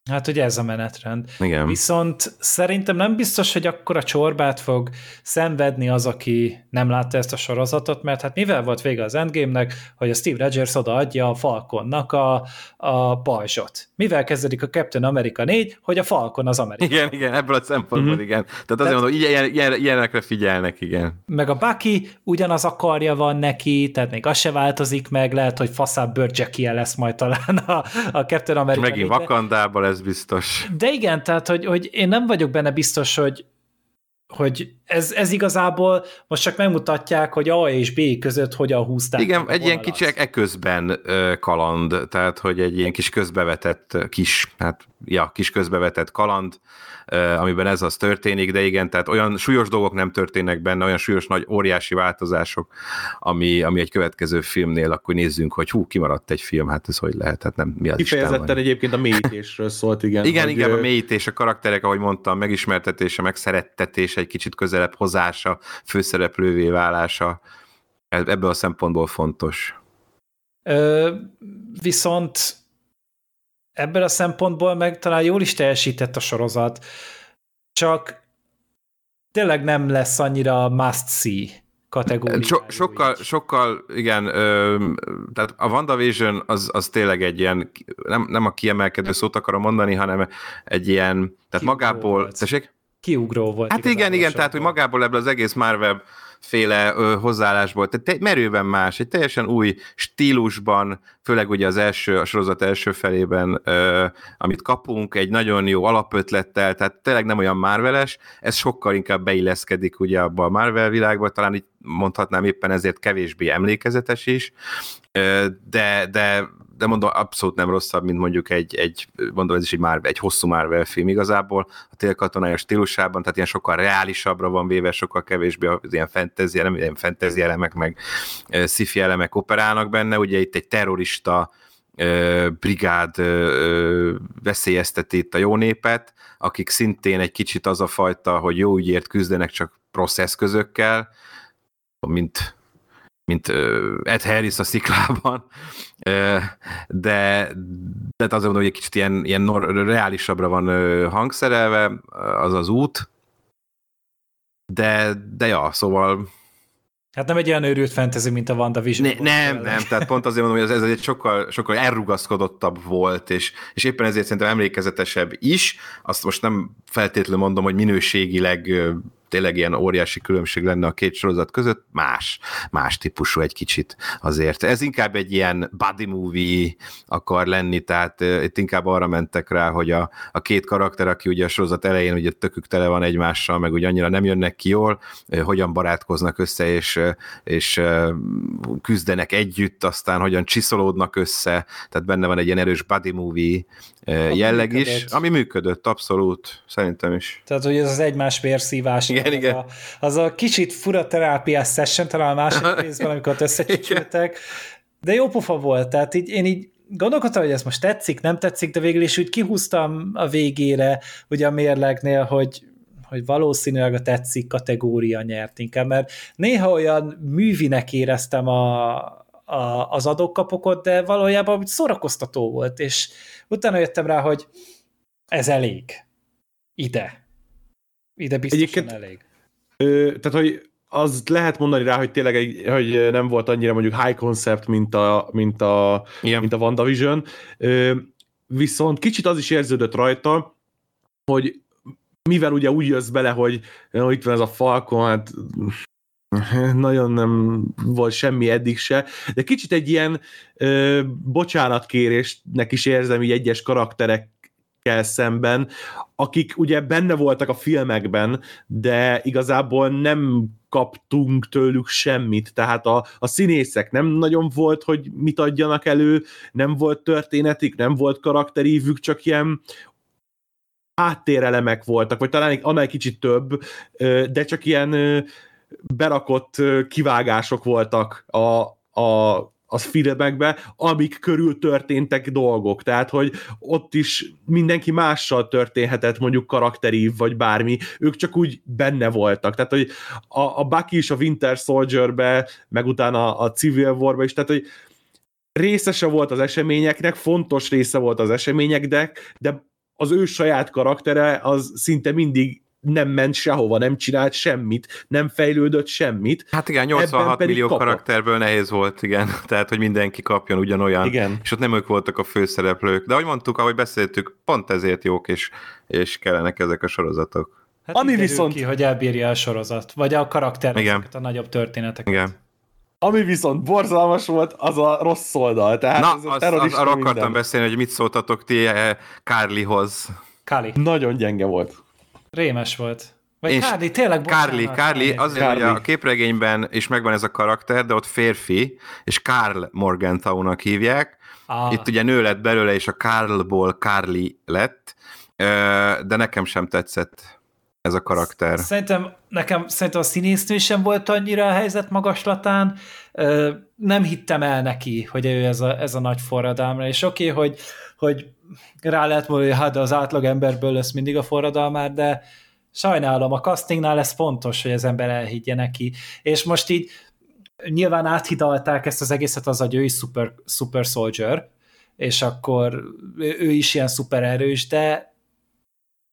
Hát ugye ez a menetrend. Igen. Viszont szerintem nem biztos, hogy akkor a csorbát fog szenvedni az, aki nem látta ezt a sorozatot, mert hát mivel volt vége az Endgame-nek, hogy a Steve Rogers odaadja a Falconnak a, a pajzsot. Mivel kezdődik a Captain America 4, hogy a Falcon az Amerika. Igen, igen, ebből a szempontból mm-hmm. igen. Tehát azért Tehát, mondom, ilyen, ilyen, ilyenekre figyelnek, igen. Meg a Bucky ugyanaz a karja van neki, tehát még az se változik meg, lehet, hogy faszább bőrcsekie lesz majd talán a, a Captain America Megint Wakandában ez biztos. De igen, tehát, hogy, hogy én nem vagyok benne biztos, hogy, hogy ez, ez igazából most csak megmutatják, hogy A és B között hogyan húzták. Igen, egy ilyen kicsi eközben kaland, tehát hogy egy ilyen kis közbevetett kis, hát ja, kis közbevetett kaland, amiben ez az történik, de igen, tehát olyan súlyos dolgok nem történnek benne, olyan súlyos nagy óriási változások, ami, ami egy következő filmnél, akkor nézzünk, hogy hú, kimaradt egy film, hát ez hogy lehet, hát nem mi az Kifejezetten egyébként a mélyítésről szólt, igen. Igen, hogy igen, a mélyítés, a karakterek, ahogy mondtam, megismertetése, megszerettetése, egy kicsit közelebb hozása, főszereplővé válása, ebből a szempontból fontos. Ö, viszont ebből a szempontból meg talán jól is teljesített a sorozat, csak tényleg nem lesz annyira must see kategóriájú. So, sokkal, sokkal, igen, ö, tehát a WandaVision az, az tényleg egy ilyen, nem, nem a kiemelkedő szót akarom mondani, hanem egy ilyen, tehát Kiugró magából, volt. tessék? Kiugró volt. Hát igen, igen, tehát hogy magából ebből az egész Marvel féle ö, hozzáállásból, tehát egy merőben más, egy teljesen új stílusban, főleg ugye az első, a sorozat első felében, amit kapunk, egy nagyon jó alapötlettel, tehát tényleg nem olyan Marveles, ez sokkal inkább beilleszkedik ugye abba a Marvel világba, talán így mondhatnám éppen ezért kevésbé emlékezetes is, de, de de mondom, abszolút nem rosszabb, mint mondjuk egy, egy mondom, ez is egy, már, egy hosszú Marvel film igazából, a télkatonája stílusában, tehát ilyen sokkal reálisabbra van véve, sokkal kevésbé az ilyen fantasy, nem ilyen fantasy elemek, meg uh, sci elemek operálnak benne, ugye itt egy terrorista brigád veszélyezteti itt a jó népet, akik szintén egy kicsit az a fajta, hogy jó ügyért küzdenek csak rossz eszközökkel, mint mint Ed Harris a sziklában, de, de azért mondom, hogy egy kicsit ilyen, ilyen reálisabbra van hangszerelve az az út, de, de ja, szóval Hát nem egy olyan őrült fantasy, mint a WandaVision. Ne, nem, nem, nem, tehát pont azért mondom, hogy ez, ez egy sokkal, sokkal elrugaszkodottabb volt, és, és éppen ezért szerintem emlékezetesebb is. Azt most nem feltétlenül mondom, hogy minőségileg tényleg ilyen óriási különbség lenne a két sorozat között, más, más típusú egy kicsit azért. Ez inkább egy ilyen buddy movie akar lenni, tehát itt inkább arra mentek rá, hogy a, a két karakter, aki ugye a sorozat elején ugye tökük tele van egymással, meg ugye annyira nem jönnek ki jól, hogyan barátkoznak össze, és, és küzdenek együtt, aztán hogyan csiszolódnak össze, tehát benne van egy ilyen erős buddy movie jelleg működött. is, ami működött, abszolút, szerintem is. Tehát, hogy ez az egymás vérszívás igen, igen. A, az a kicsit fura terápiás session, talán a másik részben, amikor összecsücsültek, de jó pofa volt, tehát így, én így gondolkodtam, hogy ez most tetszik, nem tetszik, de végül is úgy kihúztam a végére, ugye a mérlegnél, hogy hogy valószínűleg a tetszik kategória nyert inkább, mert néha olyan művinek éreztem a, a, az adókapokot, de valójában szórakoztató volt, és utána jöttem rá, hogy ez elég. Ide. Ide biztosan Egyébként, elég. Ö, tehát, hogy az lehet mondani rá, hogy tényleg egy, hogy nem volt annyira mondjuk high concept, mint a, mint a, mint a WandaVision, ö, viszont kicsit az is érződött rajta, hogy mivel ugye úgy jössz bele, hogy hogy itt van ez a Falcon, hát nagyon nem volt semmi eddig se, de kicsit egy ilyen ö, bocsánatkérésnek is érzem így egyes karakterekkel szemben, akik ugye benne voltak a filmekben, de igazából nem kaptunk tőlük semmit, tehát a, a színészek nem nagyon volt, hogy mit adjanak elő, nem volt történetik, nem volt karakterívük, csak ilyen háttérelemek voltak, vagy talán annál kicsit több, de csak ilyen berakott kivágások voltak a, a, a filmekbe, amik körül történtek dolgok. Tehát, hogy ott is mindenki mással történhetett, mondjuk karakterív, vagy bármi. Ők csak úgy benne voltak. Tehát, hogy a, a Bucky is a Winter Soldier-be, meg utána a Civil War-ba is, tehát, hogy részese volt az eseményeknek, fontos része volt az eseményeknek, de az ő saját karaktere az szinte mindig nem ment sehova, nem csinált semmit, nem fejlődött semmit. Hát igen, 86 millió kapott. karakterből nehéz volt, igen. Tehát, hogy mindenki kapjon ugyanolyan. Igen. És ott nem ők voltak a főszereplők. De ahogy mondtuk, ahogy beszéltük, pont ezért jók, és, és kellenek ezek a sorozatok. Hát Ami viszont... ki, hogy elbírja a sorozat, vagy a karakter, igen. a nagyobb történeteket. Igen. Ami viszont borzalmas volt, az a rossz oldal. Tehát Na, ez a az, az, arra akartam beszélni, hogy mit szóltatok ti Kárlihoz. Káli. Nagyon gyenge volt. Rémes volt. Vagy Kárli, tényleg Kárli, Kárli, azért, Kárli. hogy a képregényben is megvan ez a karakter, de ott férfi, és Karl Morgenthau-nak hívják. Ah. Itt ugye nő lett belőle, és a Karlból Kárli lett, de nekem sem tetszett ez a karakter. Szerintem nekem szerintem a színésznő sem volt annyira a helyzet magaslatán, nem hittem el neki, hogy ő ez a, ez a nagy forradalma, és oké, okay, hogy, hogy rá lehet mondani, hogy hát az átlag emberből lesz mindig a forradalmár, de sajnálom, a castingnál ez fontos, hogy az ember elhiggye neki, és most így nyilván áthidalták ezt az egészet az, hogy ő is super, super soldier, és akkor ő is ilyen szuper erős, de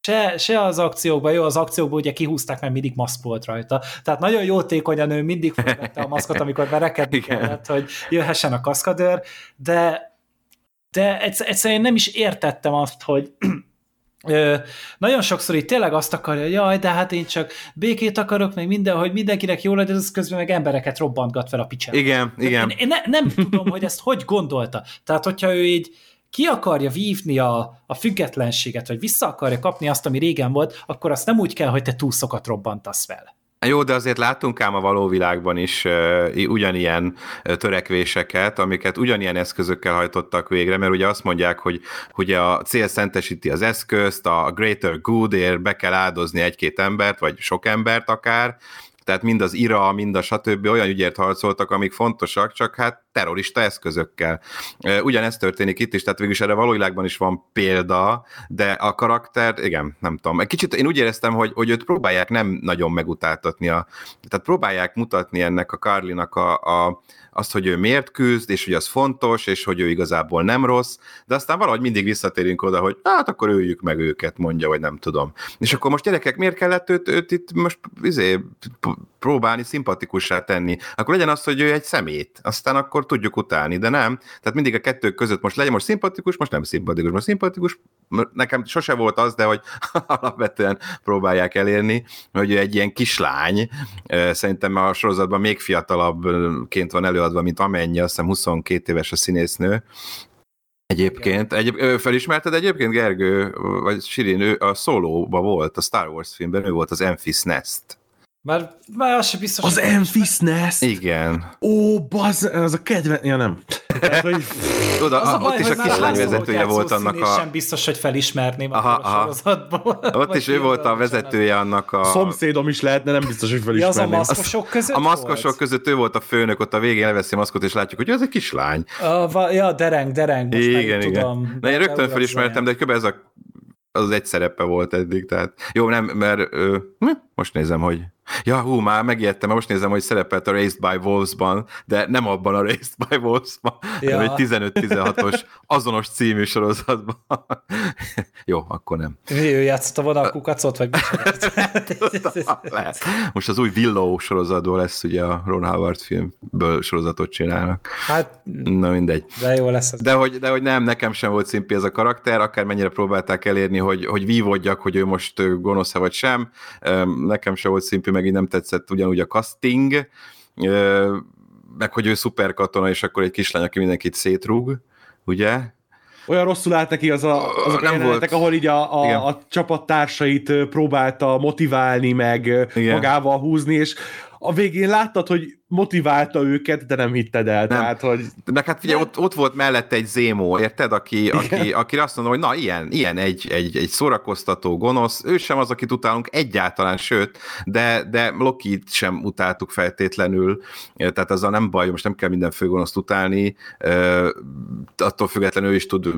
se, se az akciókban, jó, az akciókban ugye kihúzták, mert mindig maszk volt rajta. Tehát nagyon jótékonyan ő mindig felvette a maszkot, amikor verekedni kellett, hogy jöhessen a kaszkadőr, de de egyszerűen nem is értettem azt, hogy Ö, nagyon sokszor itt tényleg azt akarja, hogy jaj, de hát én csak békét akarok, meg minden, hogy mindenkinek jó legyen, az közben meg embereket robbantgat fel a picsába. Igen, igen. Én, én ne, nem tudom, hogy ezt hogy gondolta. Tehát, hogyha ő így ki akarja vívni a, a függetlenséget, vagy vissza akarja kapni azt, ami régen volt, akkor azt nem úgy kell, hogy te túlszokat robbantasz fel. Jó, de azért láttunk ám a való világban is uh, ugyanilyen törekvéseket, amiket ugyanilyen eszközökkel hajtottak végre, mert ugye azt mondják, hogy ugye a cél szentesíti az eszközt, a greater goodért be kell áldozni egy-két embert, vagy sok embert akár, tehát mind az IRA, mind a stb. olyan ügyért harcoltak, amik fontosak, csak hát terrorista eszközökkel. Ugyanezt történik itt is, tehát végülis erre valójában is van példa, de a karakter, igen, nem tudom. Kicsit én úgy éreztem, hogy, hogy őt próbálják nem nagyon megutáltatni, a, tehát próbálják mutatni ennek a Carlinak a, a, azt, hogy ő miért küzd, és hogy az fontos, és hogy ő igazából nem rossz, de aztán valahogy mindig visszatérünk oda, hogy hát akkor öljük meg őket, mondja, vagy nem tudom. És akkor most gyerekek, miért kellett őt, őt itt most izé, próbálni szimpatikussá tenni? Akkor legyen az, hogy ő egy szemét, aztán akkor tudjuk utálni, de nem. Tehát mindig a kettő között most legyen most szimpatikus, most nem szimpatikus, most szimpatikus. Nekem sose volt az, de hogy alapvetően próbálják elérni, hogy ő egy ilyen kislány, szerintem a sorozatban még fiatalabbként van előadva, mint amennyi, azt hiszem 22 éves a színésznő, Egyébként, egy, felismerted egyébként Gergő, vagy Sirin, ő a szólóba volt, a Star Wars filmben, ő volt az Enfys Nest. Már, már az sem biztos. Az Enfys Nest? Igen. Ó, bazz, az a kedve... Ja, nem. Tehát, hogy... Oda, az a baj, ott is a kislányvezetője volt annak a... sem biztos, hogy felismerném aha, a sorozatból. Ott is ő volt a vezetője annak a... Szomszédom is lehetne, nem biztos, hogy felismerném. Ja, az a maszkosok között A maszkosok volt? között ő volt a főnök, ott a végén leveszi a maszkot, és látjuk, hogy ez egy kislány. A, ja, dereng, dereng, most igen, igen. Tudom. Na, én rögtön felismertem, de kb. ez a az egy szerepe volt eddig, tehát jó, nem, mert ö, hm, most nézem, hogy Ja, hú, már megijedtem, most nézem, hogy szerepelt a Raised by Wolves-ban, de nem abban a Raised by Wolves-ban, ja. hanem egy 15-16-os azonos című sorozatban. Jó, akkor nem. Ő játszott a vonalkukacot, vagy Lehet. Most az új Willow sorozatból lesz ugye a Ron Howard filmből sorozatot csinálnak. Hát, na mindegy. De jó lesz. De hogy, de hogy nem, nekem sem volt szimpi ez a karakter, akár mennyire próbálták elérni, hogy, hogy vívódjak, hogy ő most gonosz vagy sem. Nekem sem volt szimpi, meg így nem tetszett ugyanúgy a casting, meg hogy ő szuper katona, és akkor egy kislány, aki mindenkit szétrúg, ugye? olyan rosszul állt neki az a, azok nem a ahol így a, a, a csapattársait próbálta motiválni, meg Igen. magával húzni, és a végén láttad, hogy motiválta őket, de nem hitted el. Nem. Tehát, hogy... De hát figyelj, ott, ott volt mellette egy Zémó, érted? Aki, aki, aki azt mondta, hogy na ilyen, ilyen egy, egy, egy szórakoztató gonosz, ő sem az, akit utálunk egyáltalán, sőt, de, de Loki sem utáltuk feltétlenül, tehát azzal nem baj, most nem kell minden főgonoszt utálni, attól függetlenül ő is tud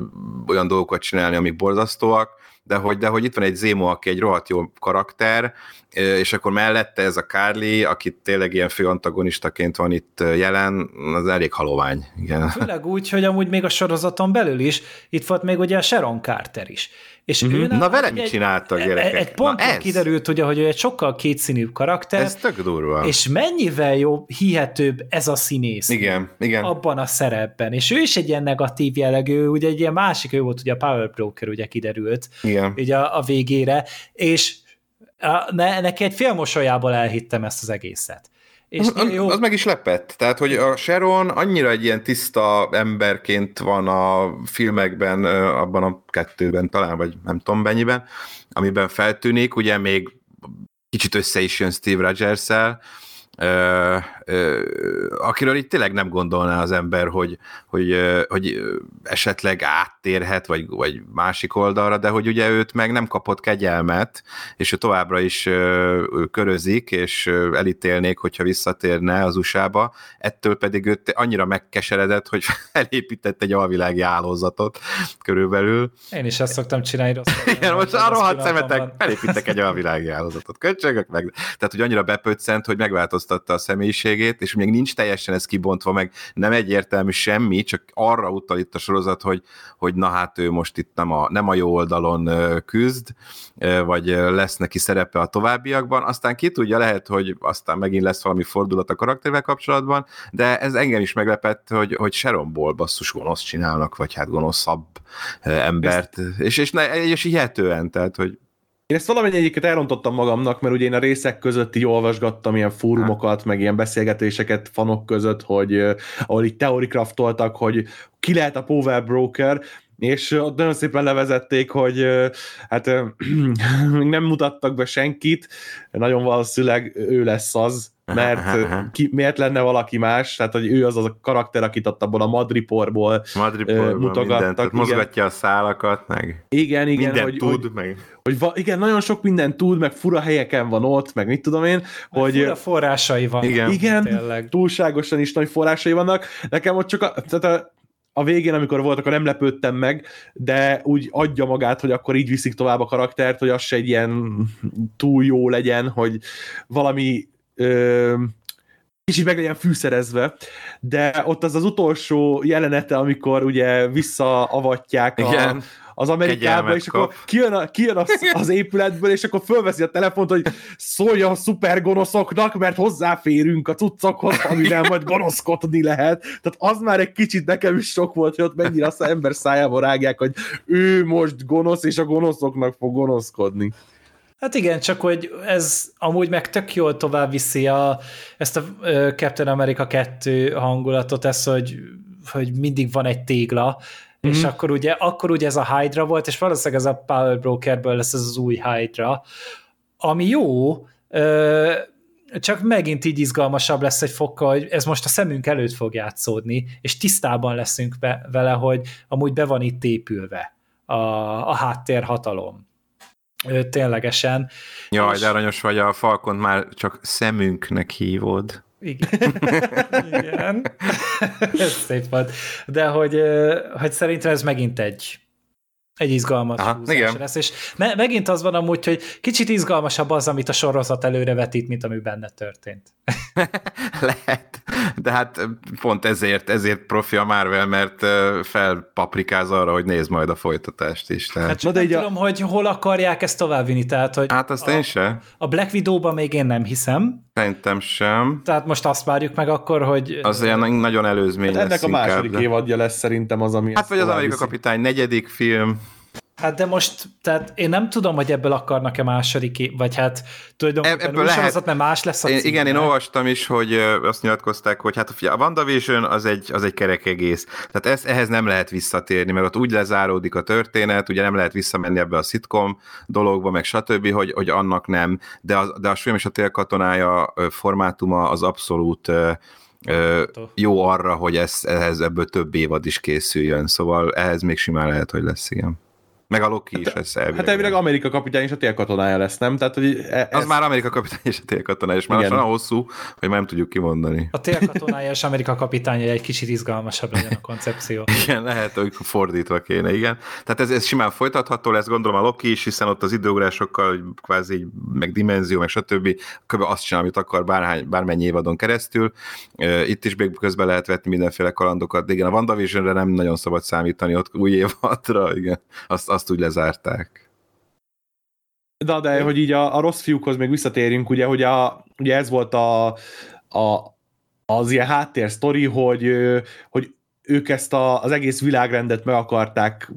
olyan dolgokat csinálni, amik borzasztóak, de hogy, de hogy itt van egy Zémo, aki egy rohadt jó karakter, és akkor mellette ez a Carly, aki tényleg ilyen fő antagonistaként van itt jelen, az elég halovány. Igen. Főleg úgy, hogy amúgy még a sorozaton belül is, itt volt még ugye a Sharon Carter is. És mm-hmm. ő Na vele mit csináltak, egy, gyerekek? Egy ponton Na kiderült, ugye, hogy ő egy sokkal kétszínűbb karakter. Ez tök durva. És mennyivel jobb, hihetőbb ez a színész. Igen, igen. Abban a szerepben. És ő is egy ilyen negatív jellegű, ugye egy ilyen másik, ő volt ugye a Power Broker, ugye kiderült. Igen. Ugye a, a végére. És ne, neki egy fél mosolyából elhittem ezt az egészet. És az, jó. az meg is lepett. Tehát, hogy a Sharon annyira egy ilyen tiszta emberként van a filmekben, abban a kettőben talán, vagy nem tudom mennyiben, amiben feltűnik, ugye még kicsit össze is jön Steve Rogers-el, ö, ö, akiről itt tényleg nem gondolná az ember, hogy, hogy, ö, hogy esetleg áttérhet, vagy, vagy másik oldalra, de hogy ugye őt meg nem kapott kegyelmet, és ő továbbra is ö, körözik, és elítélnék, hogyha visszatérne az USA-ba, ettől pedig őt annyira megkeseredett, hogy felépített egy alvilági állózatot körülbelül. Én is ezt szoktam csinálni rosszul. Igen, most arra hat szemetek, felépítek egy alvilági állózatot. Köcsögök meg. Tehát, hogy annyira bepöccent, hogy megváltozott megváltoztatta a személyiségét, és még nincs teljesen ez kibontva, meg. Nem egyértelmű semmi, csak arra utal itt a sorozat, hogy, hogy na hát ő most itt nem a, nem a jó oldalon küzd, vagy lesz neki szerepe a továbbiakban, aztán ki tudja, lehet, hogy aztán megint lesz valami fordulat a karaktervel kapcsolatban, de ez engem is meglepett, hogy, hogy Sharonból basszus gonosz csinálnak, vagy hát gonoszabb embert, és, és, ne, és hihetően, tehát, hogy én ezt valamennyi egyiket elrontottam magamnak, mert ugye én a részek között így olvasgattam ilyen fórumokat, meg ilyen beszélgetéseket fanok között, hogy uh, ahol így teorikraftoltak, hogy ki lehet a Power Broker, és ott nagyon szépen levezették, hogy hát nem mutattak be senkit, nagyon valószínűleg ő lesz az, mert ki, miért lenne valaki más, tehát hogy ő az az a karakter, akit ott abból a Madriporból, Madriporból mutogattak. Mindent, mozgatja a szálakat, meg igen, igen, mindent hogy, tud, hogy, meg... Hogy va, igen, nagyon sok mindent tud, meg fura helyeken van ott, meg mit tudom én, hogy... Fura forrásai van. Igen, igen tényleg. túlságosan is nagy forrásai vannak. Nekem ott csak a, tehát a, a végén, amikor volt, akkor nem lepődtem meg, de úgy adja magát, hogy akkor így viszik tovább a karaktert, hogy az se egy ilyen túl jó legyen, hogy valami ö, kicsit meg legyen fűszerezve, de ott az az utolsó jelenete, amikor ugye visszaavatják a, az Amerikába, és akkor kijön, a, kijön az, az épületből, és akkor fölveszi a telefont, hogy szólja a szuper gonoszoknak, mert hozzáférünk a cuccokhoz, amivel majd gonoszkodni lehet. Tehát az már egy kicsit nekem is sok volt, hogy ott mennyire az ember szájába rágják, hogy ő most gonosz, és a gonoszoknak fog gonoszkodni. Hát igen, csak hogy ez amúgy meg tök jól tovább viszi a, ezt a Captain America 2 hangulatot, ez, hogy, hogy mindig van egy tégla, mm-hmm. és akkor ugye, akkor ugye ez a Hydra volt, és valószínűleg ez a Power Brokerből lesz ez az új Hydra, ami jó, csak megint így izgalmasabb lesz egy fokkal, hogy ez most a szemünk előtt fog játszódni, és tisztában leszünk be, vele, hogy amúgy be van itt épülve a, a háttérhatalom ténylegesen. Jaj, és... de aranyos vagy, a Falkon már csak szemünknek hívod. Igen. Igen. ez szép volt. De hogy, hogy szerintem ez megint egy egy izgalmas Aha, húzás igen. lesz, és me- megint az van amúgy, hogy kicsit izgalmasabb az, amit a sorozat előrevetít, mint ami benne történt. Lehet, de hát pont ezért, ezért profi a Marvel, mert felpaprikáz arra, hogy nézd majd a folytatást is. Tehát. Hát csak de nem így a- tudom, hogy hol akarják ezt továbbvinni, tehát hogy Hát azt a, én se, a Black Widow-ban még én nem hiszem, szerintem sem. tehát most azt várjuk meg akkor, hogy Az olyan nagyon előzmény Hát lesz ennek a második inkább, évadja lesz szerintem az, ami Hát vagy az Amerika kapitány negyedik film, Hát de most, tehát én nem tudom, hogy ebből akarnak-e második, vagy hát tulajdonképpen Ebből lehet. sorozat, mert más lesz a Én, címe. igen, én olvastam is, hogy azt nyilatkozták, hogy hát a WandaVision az egy, az egy kerek egész. Tehát ez, ehhez nem lehet visszatérni, mert ott úgy lezáródik a történet, ugye nem lehet visszamenni ebbe a szitkom dologba, meg stb., hogy, hogy annak nem. De a, de a Sőm és a Tél katonája ö, formátuma az abszolút ö, jó arra, hogy ez, ehhez ebből több évad is készüljön, szóval ehhez még simán lehet, hogy lesz, igen. Meg a Loki is lesz elvileg. Hát elvileg Amerika kapitány és a télkatonája lesz, nem? Tehát, hogy e- Az ez- már Amerika kapitány és a télkatona, és már olyan hosszú, hogy már nem tudjuk kimondani. A télkatonája és Amerika kapitánya egy kicsit izgalmasabb legyen a koncepció. Igen, lehet, hogy fordítva kéne, igen. Tehát ez, ez simán folytatható lesz, gondolom a Loki is, hiszen ott az időugrásokkal, kvázi így, meg dimenzió, meg stb. kb. azt csinál, amit akar bárhány, bármennyi évadon keresztül. Itt is még közben lehet vetni mindenféle kalandokat, de igen, a WandaVisionre nem nagyon szabad számítani, ott új évadra, igen, azt, azt úgy lezárták. De, de hogy így a, a rossz fiúkhoz még visszatérjünk, ugye, hogy a, ugye ez volt a, a, az ilyen háttér sztori, hogy, hogy ők ezt a, az egész világrendet meg akarták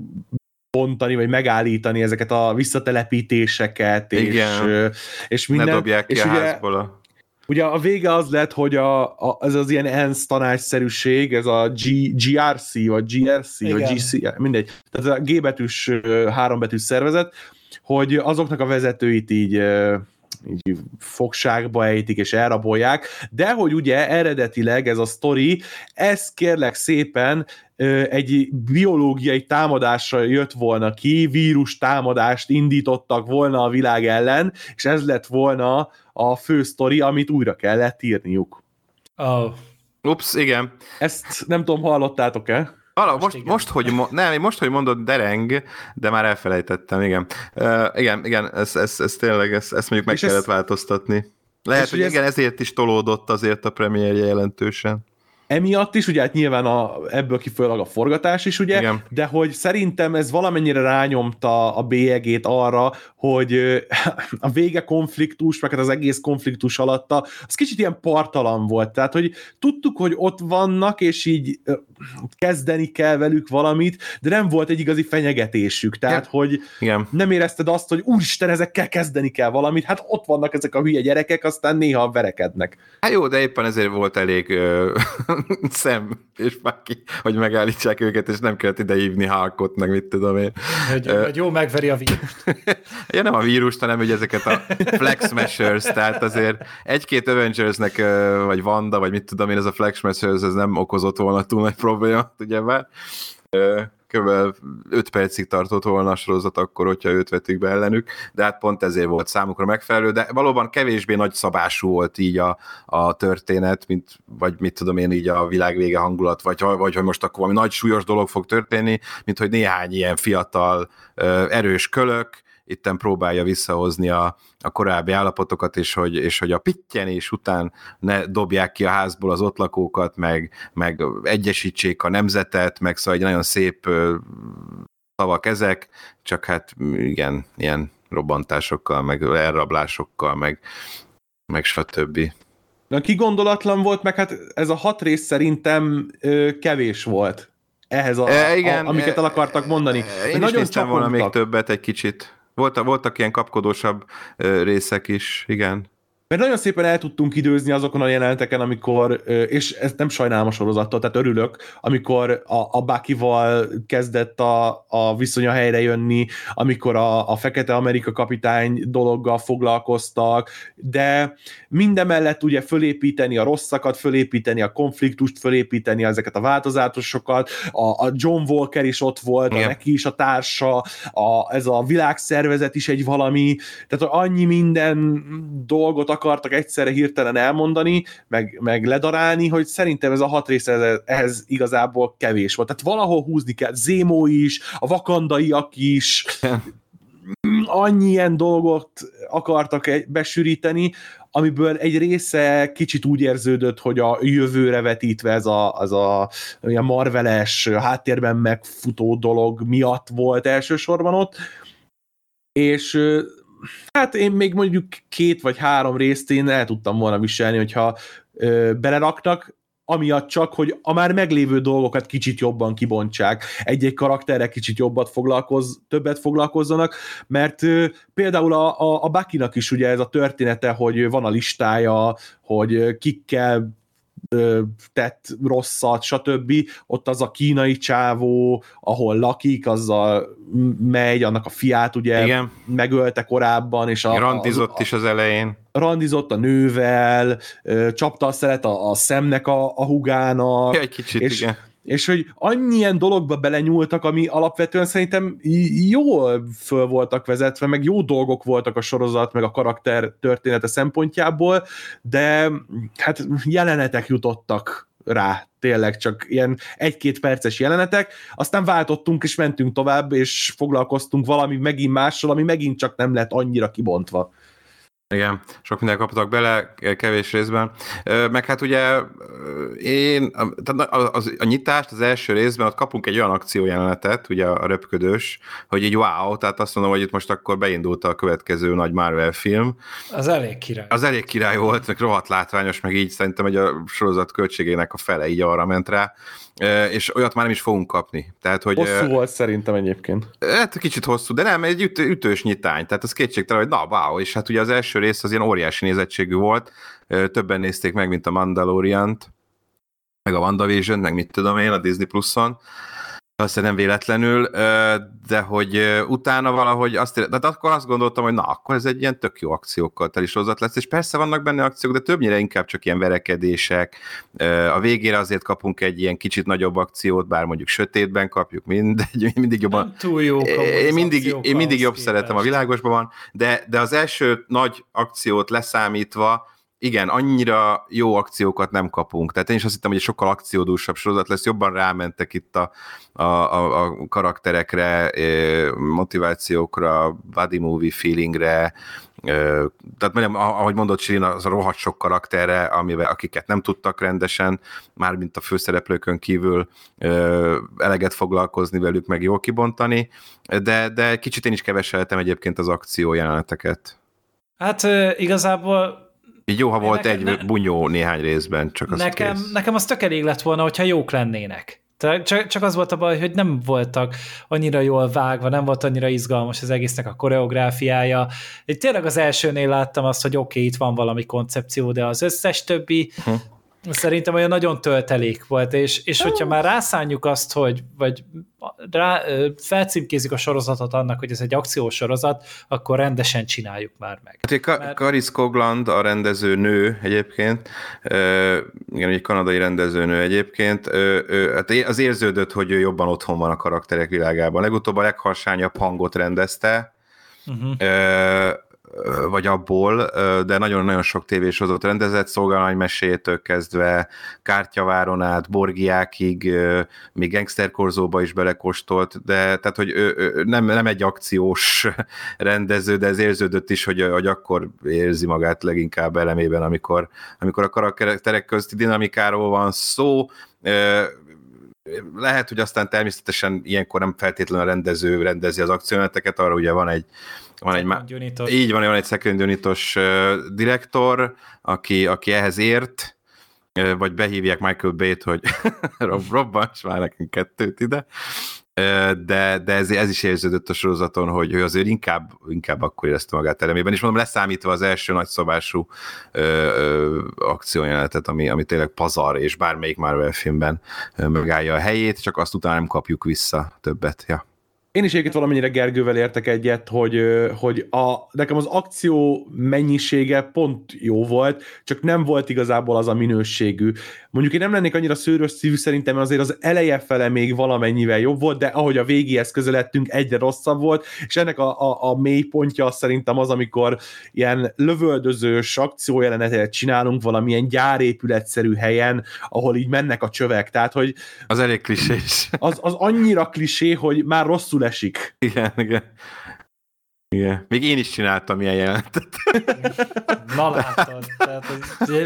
bontani, vagy megállítani ezeket a visszatelepítéseket, és, Igen. ö, és Minden, ne dobják ki és a ugye, házból a... Ugye a vége az lett, hogy a, a, ez az ilyen ENSZ tanácsszerűség, ez a G, GRC, vagy GRC, Igen. vagy GC, mindegy, tehát a G betűs, ö, három betűs szervezet, hogy azoknak a vezetőit így, így fogságba ejtik és elrabolják, de hogy ugye eredetileg ez a sztori, ez kérlek szépen egy biológiai támadásra jött volna ki, vírus támadást indítottak volna a világ ellen, és ez lett volna a fő sztori, amit újra kellett írniuk. Oh. Ups, igen. Ezt nem tudom, hallottátok-e? Ala, Most most, igen. most, hogy mo- nem, most, hogy mondod dereng, de már elfelejtettem, igen. Uh, igen, igen, ez, ez, ez tényleg, ezt, ezt mondjuk meg És ez- kellett változtatni. Lehet, hogy ugye ez- igen, ezért is tolódott azért a premierje jelentősen. Emiatt is, ugye hát nyilván a, ebből kifolyólag a forgatás is, ugye, Igen. de hogy szerintem ez valamennyire rányomta a bélyegét arra, hogy a vége konfliktus, meg hát az egész konfliktus alatta, az kicsit ilyen partalan volt, tehát hogy tudtuk, hogy ott vannak, és így kezdeni kell velük valamit, de nem volt egy igazi fenyegetésük, tehát hogy Igen. nem érezted azt, hogy úristen, ezekkel kezdeni kell valamit, hát ott vannak ezek a hülye gyerekek, aztán néha verekednek. Hát jó, de éppen ezért volt elég ö, szem és bárki, hogy megállítsák őket, és nem kellett ide hívni Hulkot, meg mit tudom én. Hogy, Ö, hogy jó megveri a vírust. Ja, nem a vírust, hanem ugye ezeket a Flex Smashers, tehát azért egy-két Avengersnek, vagy Wanda, vagy mit tudom én, ez a Flex Smashers, ez nem okozott volna túl nagy problémát, ugye már. Ö, Kb. 5 percig tartott volna a sorozat akkor, hogyha őt vettük be ellenük, de hát pont ezért volt számukra megfelelő, de valóban kevésbé nagy szabású volt így a, a történet, mint, vagy mit tudom én, így a világvége hangulat, vagy, vagy hogy most akkor valami nagy súlyos dolog fog történni, mint hogy néhány ilyen fiatal, erős kölök, itten próbálja visszahozni a, a korábbi állapotokat, és hogy, és hogy a pittyenés után ne dobják ki a házból az ott lakókat, meg, meg egyesítsék a nemzetet, meg szóval egy nagyon szép szavak ezek, csak hát igen, ilyen robbantásokkal, meg elrablásokkal, meg, meg stb. Na, ki gondolatlan volt, meg hát ez a hat rész szerintem ö, kevés volt ehhez, a, E, igen, a, amiket el e, akartak mondani. Én is Nagyon néztem volna még csapongtak. többet egy kicsit. Voltak, voltak ilyen kapkodósabb részek is, igen. Mert nagyon szépen el tudtunk időzni azokon a jeleneteken, amikor, és ezt nem sajnálom a sorozattól, tehát örülök, amikor a, a Bucky-val kezdett a, a viszonya helyre jönni, amikor a, a Fekete Amerika kapitány dologgal foglalkoztak, de mindemellett ugye fölépíteni a rosszakat, fölépíteni a konfliktust, fölépíteni ezeket a változásokat, a, a John Walker is ott volt, a Igen. neki is a társa, a, ez a világszervezet is egy valami, tehát annyi minden dolgot akartak egyszerre hirtelen elmondani, meg, meg ledarálni, hogy szerintem ez a hat rész ehhez, ehhez igazából kevés volt. Tehát valahol húzni kell. Zémó is, a vakandaiak is, annyi ilyen dolgot akartak besűríteni, amiből egy része kicsit úgy érződött, hogy a jövőre vetítve ez a, az a ilyen marveles, háttérben megfutó dolog miatt volt elsősorban ott, és hát én még mondjuk két vagy három részt én el tudtam volna viselni, hogyha ö, beleraknak, amiatt csak, hogy a már meglévő dolgokat kicsit jobban kibontsák, egy-egy karakterre kicsit jobbat foglalkoz, többet foglalkozzanak, mert ö, például a, a, a Bucky-nak is ugye ez a története, hogy van a listája, hogy kikkel tett rosszat, stb. Ott az a kínai csávó, ahol lakik, azzal megy, annak a fiát ugye Igen. megölte korábban, és a, randizott a, a, is az elején. Randizott a nővel, csapta a szeret a, a szemnek a, a hugának. Ja, egy kicsit, és, igen és hogy annyien dologba belenyúltak, ami alapvetően szerintem jól föl voltak vezetve, meg jó dolgok voltak a sorozat, meg a karakter története szempontjából, de hát jelenetek jutottak rá, tényleg csak ilyen egy-két perces jelenetek, aztán váltottunk és mentünk tovább, és foglalkoztunk valami megint mással, ami megint csak nem lett annyira kibontva. Igen, sok minden kaptak bele, kevés részben. Meg hát ugye én, tehát az, a nyitást az első részben ott kapunk egy olyan akciójelenetet, ugye a röpködős, hogy így wow, tehát azt mondom, hogy itt most akkor beindult a következő nagy Marvel film. Az elég király. Az elég király volt, meg rohadt látványos, meg így szerintem egy a sorozat költségének a fele így arra ment rá és olyat már nem is fogunk kapni. Tehát, hogy, hosszú volt szerintem egyébként. Hát kicsit hosszú, de nem, egy üt, ütős nyitány, tehát az kétségtelen, hogy na, wow, és hát ugye az első rész az ilyen óriási nézettségű volt, többen nézték meg, mint a Mandalorian-t, meg a WandaVision, meg mit tudom én, a Disney Plus-on, azt nem véletlenül, de hogy utána valahogy azt, tehát akkor azt gondoltam, hogy na, akkor ez egy ilyen tök jó akciókkal teli sorozat lesz, és persze vannak benne akciók, de többnyire inkább csak ilyen verekedések. A végére azért kapunk egy ilyen kicsit nagyobb akciót, bár mondjuk sötétben kapjuk, mindegy, mindig jobban. Nem túl jó. Én mindig, én mindig jobb képest. szeretem, a világosban van, de, de az első nagy akciót leszámítva, igen, annyira jó akciókat nem kapunk. Tehát én is azt hittem, hogy egy sokkal akciódúsabb sorozat lesz, jobban rámentek itt a, a, a, a karakterekre, motivációkra, body movie feelingre, tehát mondjam, ahogy mondott Sirin, az a rohadt sok karakterre, amivel, akiket nem tudtak rendesen, mármint a főszereplőkön kívül eleget foglalkozni velük, meg jól kibontani, de, de kicsit én is keveseltem egyébként az akció jeleneteket. Hát igazából így jó, ha volt nekem, egy ne... bunyó néhány részben, csak az nekem, kész. nekem az tök elég lett volna, hogyha jók lennének. Csak, csak az volt a baj, hogy nem voltak annyira jól vágva, nem volt annyira izgalmas az egésznek a koreográfiája. Én tényleg az elsőnél láttam azt, hogy oké, okay, itt van valami koncepció, de az összes többi hm. Szerintem olyan nagyon töltelék volt, és, és hogyha már rászánjuk azt, hogy, vagy rá, felcímkézik a sorozatot annak, hogy ez egy akciós sorozat, akkor rendesen csináljuk már meg. Hát, Ka- Mert... Karis Kogland, a rendező nő egyébként, igen, egy kanadai rendező nő egyébként, hát az érződött, hogy ő jobban otthon van a karakterek világában. Legutóbb a legharsányabb hangot rendezte, Uh-huh vagy abból, de nagyon-nagyon sok tévésorozat rendezett, szolgálmánymesétől kezdve Kártyaváron át, Borgiákig, még Gangsterkorzóba is belekóstolt, de tehát, hogy ő, ő, nem, nem egy akciós rendező, de ez érződött is, hogy, hogy akkor érzi magát leginkább elemében, amikor, amikor a karakterek közti dinamikáról van szó, lehet, hogy aztán természetesen ilyenkor nem feltétlenül a rendező rendezi az akcióneteket, arra ugye van egy van egy, má... így van, van egy second unitos uh, direktor, aki, aki ehhez ért, uh, vagy behívják Michael Bay-t, hogy Rob, robbants már nekünk kettőt ide, uh, de, de ez, ez is érződött a sorozaton, hogy ő azért inkább, inkább akkor érezte magát elemében, és mondom, leszámítva az első nagyszobású akciójelenetet, ami, ami tényleg pazar, és bármelyik Marvel filmben megállja a helyét, csak azt utána nem kapjuk vissza többet, ja. Én is egyébként valamennyire Gergővel értek egyet, hogy, hogy a, nekem az akció mennyisége pont jó volt, csak nem volt igazából az a minőségű. Mondjuk én nem lennék annyira szőrös szívű szerintem, azért az eleje fele még valamennyivel jobb volt, de ahogy a végéhez közeledtünk, egyre rosszabb volt, és ennek a, a, a mély pontja szerintem az, amikor ilyen lövöldözős akciójelenetet csinálunk valamilyen gyárépületszerű helyen, ahol így mennek a csövek, tehát hogy Az elég klisés. az, az annyira klisé, hogy már rosszul esik. Igen, igen. Igen. Még én is csináltam ilyen jelentet. Na látod, tehát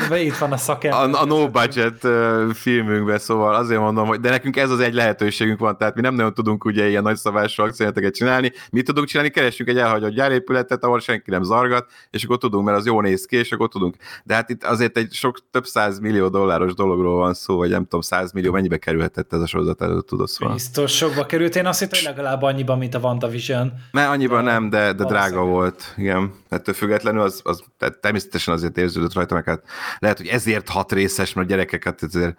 hogy itt van a szakember. A, a no budget filmünkben, szóval azért mondom, hogy de nekünk ez az egy lehetőségünk van, tehát mi nem nagyon tudunk ugye ilyen nagyszabású akciójáteket csinálni. Mi tudunk csinálni? Keressünk egy elhagyott gyárépületet, ahol senki nem zargat, és akkor tudunk, mert az jó néz ki, és akkor tudunk. De hát itt azért egy sok több száz millió dolláros dologról van szó, vagy nem tudom, száz millió, mennyibe kerülhetett ez a sorozat előtt, tudod szóval. Biztos sokba került, én azt hittem, hogy legalább annyiban, mint a WandaVision. Ne, annyiban nem, de, de drága volt, igen. Ettől függetlenül az, az tehát természetesen azért érződött rajta, meg hát lehet, hogy ezért hat részes, mert a gyerekeket azért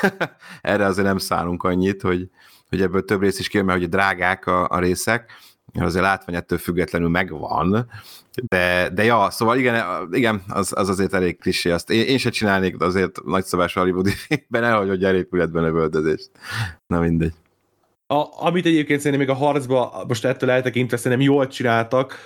erre azért nem szánunk annyit, hogy, hogy ebből több rész is kijön, mert hogy drágák a, a részek, azért látvány ettől függetlenül megvan, de, de ja, szóval igen, igen az, az azért elég klisé. Azt én, én se csinálnék azért nagyszabás hollywoodi filmben, elhagy, hogy gyárépületben lövöldözést. Na mindegy. A, amit egyébként szerintem még a harcba, most ettől eltekintve szerintem jól csináltak,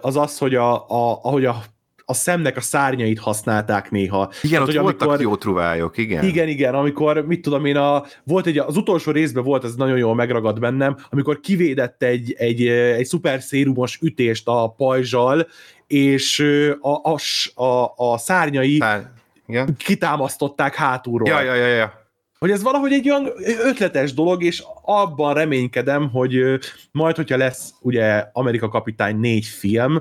az az, hogy a, a, ahogy a, a szemnek a szárnyait használták néha. Igen, Hát, ott hogy voltak amikor- jó truvályok, igen. Igen, igen, amikor, mit tudom én, a, volt egy, az utolsó részben volt, ez nagyon jól megragad bennem, amikor kivédett egy, egy, egy szuper szérumos ütést a pajzsal, és a, a, a, a szárnyai Szár... Igen? kitámasztották hátulról. Ja, ja, ja, ja. Hogy ez valahogy egy olyan ötletes dolog, és abban reménykedem, hogy majd, hogyha lesz ugye Amerika Kapitány négy film,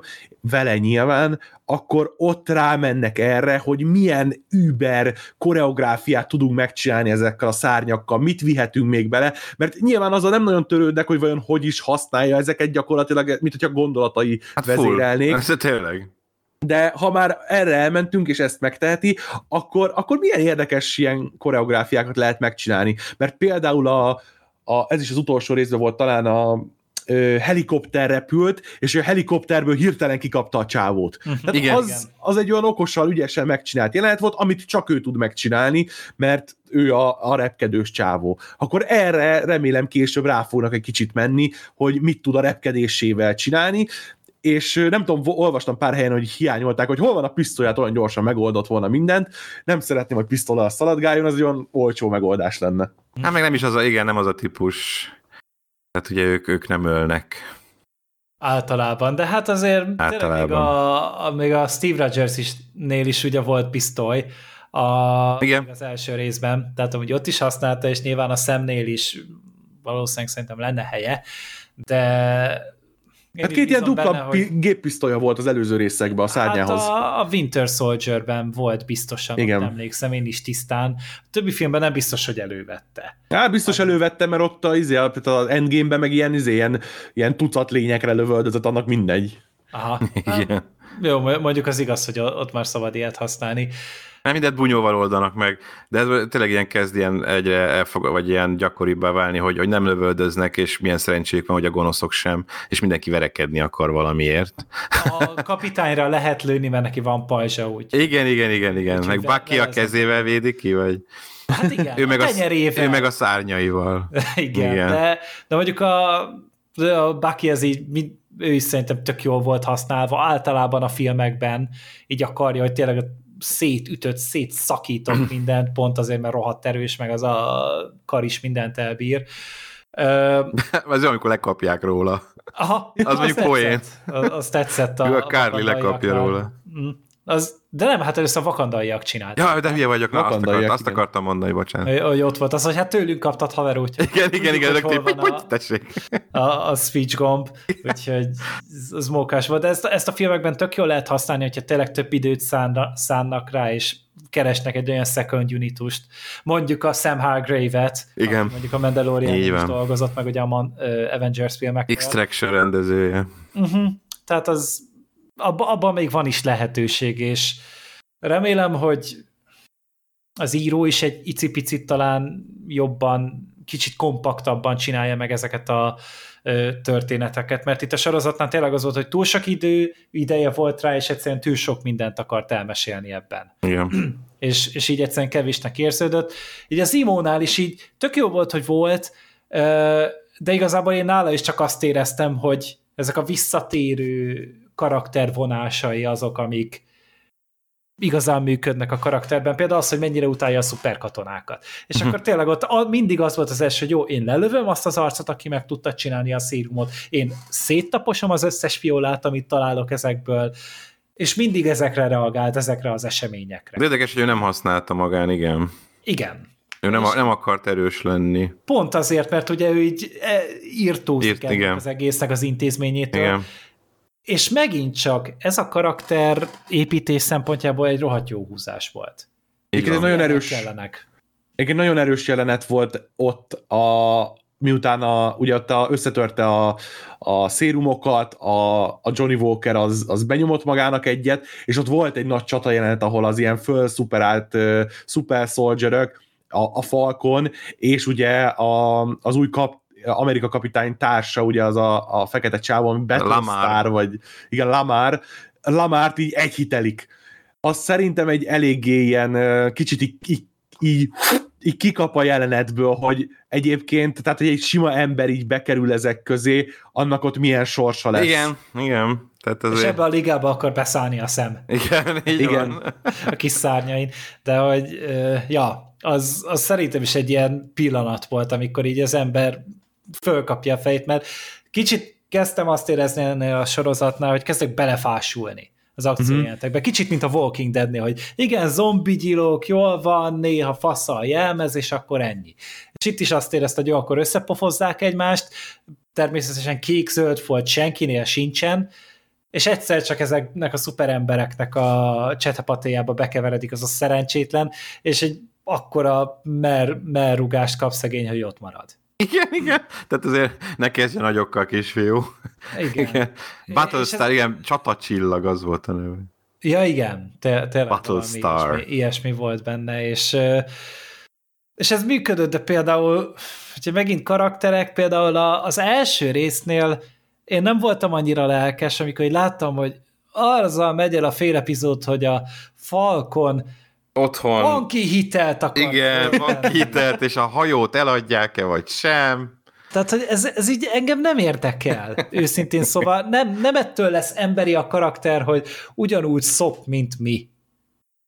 vele nyilván, akkor ott rámennek erre, hogy milyen über koreográfiát tudunk megcsinálni ezekkel a szárnyakkal, mit vihetünk még bele, mert nyilván azzal nem nagyon törődnek, hogy vajon hogy is használja ezeket gyakorlatilag, mint hogyha gondolatai Hát vezérelnék. Full. Ez tényleg. De ha már erre elmentünk, és ezt megteheti, akkor, akkor milyen érdekes ilyen koreográfiákat lehet megcsinálni. Mert például a, a, ez is az utolsó részben volt talán a ö, helikopter repült, és a helikopterből hirtelen kikapta a csávót. Tehát Igen. az, az egy olyan okosan, ügyesen megcsinált jelenet volt, amit csak ő tud megcsinálni, mert ő a, a repkedős csávó. Akkor erre remélem később rá fognak egy kicsit menni, hogy mit tud a repkedésével csinálni, és nem tudom, olvastam pár helyen, hogy hiányolták, hogy hol van a pisztolyát, olyan gyorsan megoldott volna mindent. Nem szeretném, hogy pisztolyal szaladgáljon, az egy olyan olcsó megoldás lenne. Hát meg nem is az a, igen, nem az a típus. Tehát ugye ők, ők nem ölnek. Általában, de hát azért tényleg még Általában. a, a, még a Steve Rogers is, nél is ugye volt pisztoly a, Igen. az első részben, tehát hogy ott is használta, és nyilván a szemnél is valószínűleg szerintem lenne helye, de én Hát két ilyen dupla benne, pi- géppisztolya volt az előző részekben a szárnyához. Hát a, a Winter Soldier-ben volt biztosan, Igen. Emlékszem, én is tisztán. A többi filmben nem biztos, hogy elővette. Hát biztos elővettem, mert ott a, izé, az Endgame-ben meg ilyen, izé, ilyen, ilyen tucat lényekre lövöldözött, annak mindegy. Aha. Igen. Jó, mondjuk az igaz, hogy ott már szabad ilyet használni. Nem mindent bunyóval oldanak meg, de ez tényleg ilyen kezd ilyen egyre elfog, vagy ilyen gyakoribbá válni, hogy, hogy nem lövöldöznek, és milyen szerencséjük van, hogy a gonoszok sem, és mindenki verekedni akar valamiért. A kapitányra lehet lőni, mert neki van pajzsa, úgy. Igen, igen, igen, igen. Úgyhogy Meg Bucky a kezével védi ki, vagy Hát igen, ő meg, a, tenyerével. ő meg a szárnyaival. Igen, Igen. De, de mondjuk a, a Bucky az így, mind- ő is szerintem tök jól volt használva, általában a filmekben így akarja, hogy tényleg szétütött, szétszakított mindent, pont azért, mert rohadt erős, meg az a kar is mindent elbír. Ö, Az amikor lekapják róla. aha, Az mondjuk poén. tetszett. Az, az tetszett a, a Carly lekapja róla. Mm. Az, de nem, hát először a vakandaiak csinálták. Ja, de hülye vagyok, na, azt, akart, azt igen. akartam mondani, bocsánat. Hogy- ott volt az, hogy hát tőlünk kaptad haver, úgyhogy Igen, igen, igen, rögtön, hogy a- tessék. a, a speech gomb, úgyhogy ez- ez mókás volt. De ezt, ezt a filmekben tök jól lehet használni, hogyha tényleg több időt szánna, szánnak rá, és keresnek egy olyan second unitust. Mondjuk a Sam Hargrave-et, Igen. mondjuk a Mandalorian is dolgozott, meg ugye a Man, uh, Avengers filmekkel. Extraction rendezője. Uh-huh. Tehát az, abban abba még van is lehetőség, és remélem, hogy az író is egy icipicit talán jobban kicsit kompaktabban csinálja meg ezeket a történeteket, mert itt a sorozatnál tényleg az volt, hogy túl sok idő, ideje volt rá, és egyszerűen túl sok mindent akart elmesélni ebben. Igen. és, és így egyszerűen kevésnek érződött. Így az Imónál is így tök jó volt, hogy volt, de igazából én nála is csak azt éreztem, hogy ezek a visszatérő karaktervonásai azok, amik, igazán működnek a karakterben, például az, hogy mennyire utálja a szuperkatonákat. És uh-huh. akkor tényleg ott mindig az volt az első, hogy jó, én lelövöm azt az arcot, aki meg tudta csinálni a szírumot, én széttaposom az összes fiolát, amit találok ezekből, és mindig ezekre reagált, ezekre az eseményekre. De érdekes, hogy ő nem használta magán, igen. Igen. Ő nem, nem akart erős lenni. Pont azért, mert ugye ő így e, írtózik Írt, az egésznek az intézményétől, igen. És megint csak ez a karakter építés szempontjából egy rohadt jó húzás volt. Igen, nagyon erős, kellenek. egy nagyon erős jelenet volt ott a, miután a, ugye ott a, összetörte a, a szérumokat, a, a Johnny Walker az, az benyomott magának egyet, és ott volt egy nagy csata jelenet, ahol az ilyen fölszuperált uh, super soldierök, a, a Falcon, és ugye a, az új kap, Amerika kapitány társa, ugye az a, a fekete csávó, ami Battlestar, vagy igen, Lamar, Lamárt így egyhitelik. Az szerintem egy eléggé ilyen kicsit így, így, így, így kikap a jelenetből, hogy egyébként, tehát hogy egy sima ember így bekerül ezek közé, annak ott milyen sorsa lesz. Igen, igen. Tehát azért... És ebbe a ligába akar beszállni a szem. Igen, így igen. Van. A kis szárnyain. De hogy, ja, az, az szerintem is egy ilyen pillanat volt, amikor így az ember fölkapja a fejét, mert kicsit kezdtem azt érezni ennél a sorozatnál, hogy kezdek belefásulni az akciójelentekbe. Uh-huh. Kicsit, mint a Walking Deadnél, hogy igen, zombi gyilók, jól van, néha fasza a jelmez, és akkor ennyi. És itt is azt érezte, hogy jó, akkor összepofozzák egymást, természetesen kék-zöld volt senkinél sincsen, és egyszer csak ezeknek a szuperembereknek a csetapatéjába bekeveredik az a szerencsétlen, és egy akkora mer, merrugást kap szegény, hogy ott marad. Igen, igen. Tehát azért ne kezdjen nagyokkal, kisfiú. Igen. igen. Battlestar, ez... igen, csatacsillag az volt a neve. Ja, igen. Te, tényleg Battlestar. Ilyesmi, ilyesmi volt benne, és és ez működött, de például, hogyha megint karakterek, például az első résznél én nem voltam annyira lelkes, amikor így láttam, hogy azzal megy el a fél epizód, hogy a Falcon Otthon. Van ki hitelt akar. Igen, van ki hitelt, és a hajót eladják-e, vagy sem. Tehát, hogy ez, ez így engem nem érdekel, őszintén szóval nem, nem ettől lesz emberi a karakter, hogy ugyanúgy szop, mint mi.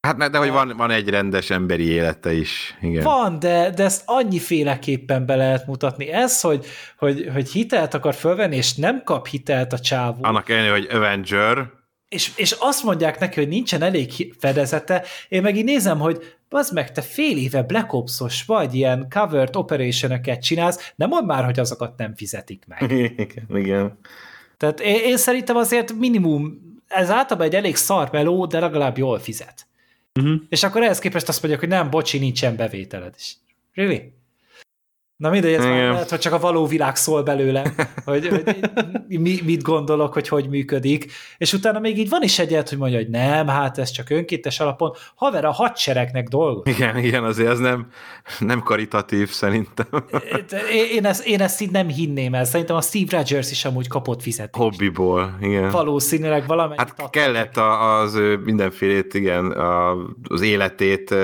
Hát de, de hogy van, van egy rendes emberi élete is. Igen. Van, de, de ezt annyiféleképpen be lehet mutatni. Ez, hogy, hogy, hogy hitelt akar fölvenni, és nem kap hitelt a csávó. Annak ellenére, hogy Avenger, és, és azt mondják neki, hogy nincsen elég fedezete, én meg így nézem, hogy az meg, te fél éve Black Ops-os vagy, ilyen covered operation csinálsz, nem mondd már, hogy azokat nem fizetik meg. Igen, igen. Tehát én, én szerintem azért minimum, ez általában egy elég szar meló, de legalább jól fizet. Uh-huh. És akkor ehhez képest azt mondják, hogy nem, bocsi, nincsen bevételed is. Really? Na mindegy, ez már lehet, hogy csak a való világ szól belőle, hogy, hogy mi, mit gondolok, hogy hogy működik, és utána még így van is egyet, hogy mondja, hogy nem, hát ez csak önkéntes alapon, haver, a hadseregnek dolgok. Igen, igen, azért ez nem, nem karitatív szerintem. Én ezt, én ezt így nem hinném el, szerintem a Steve Rogers is amúgy kapott fizetést. Hobbiból, igen. Valószínűleg valamennyit Hát kellett az ő mindenfélét, igen, az életét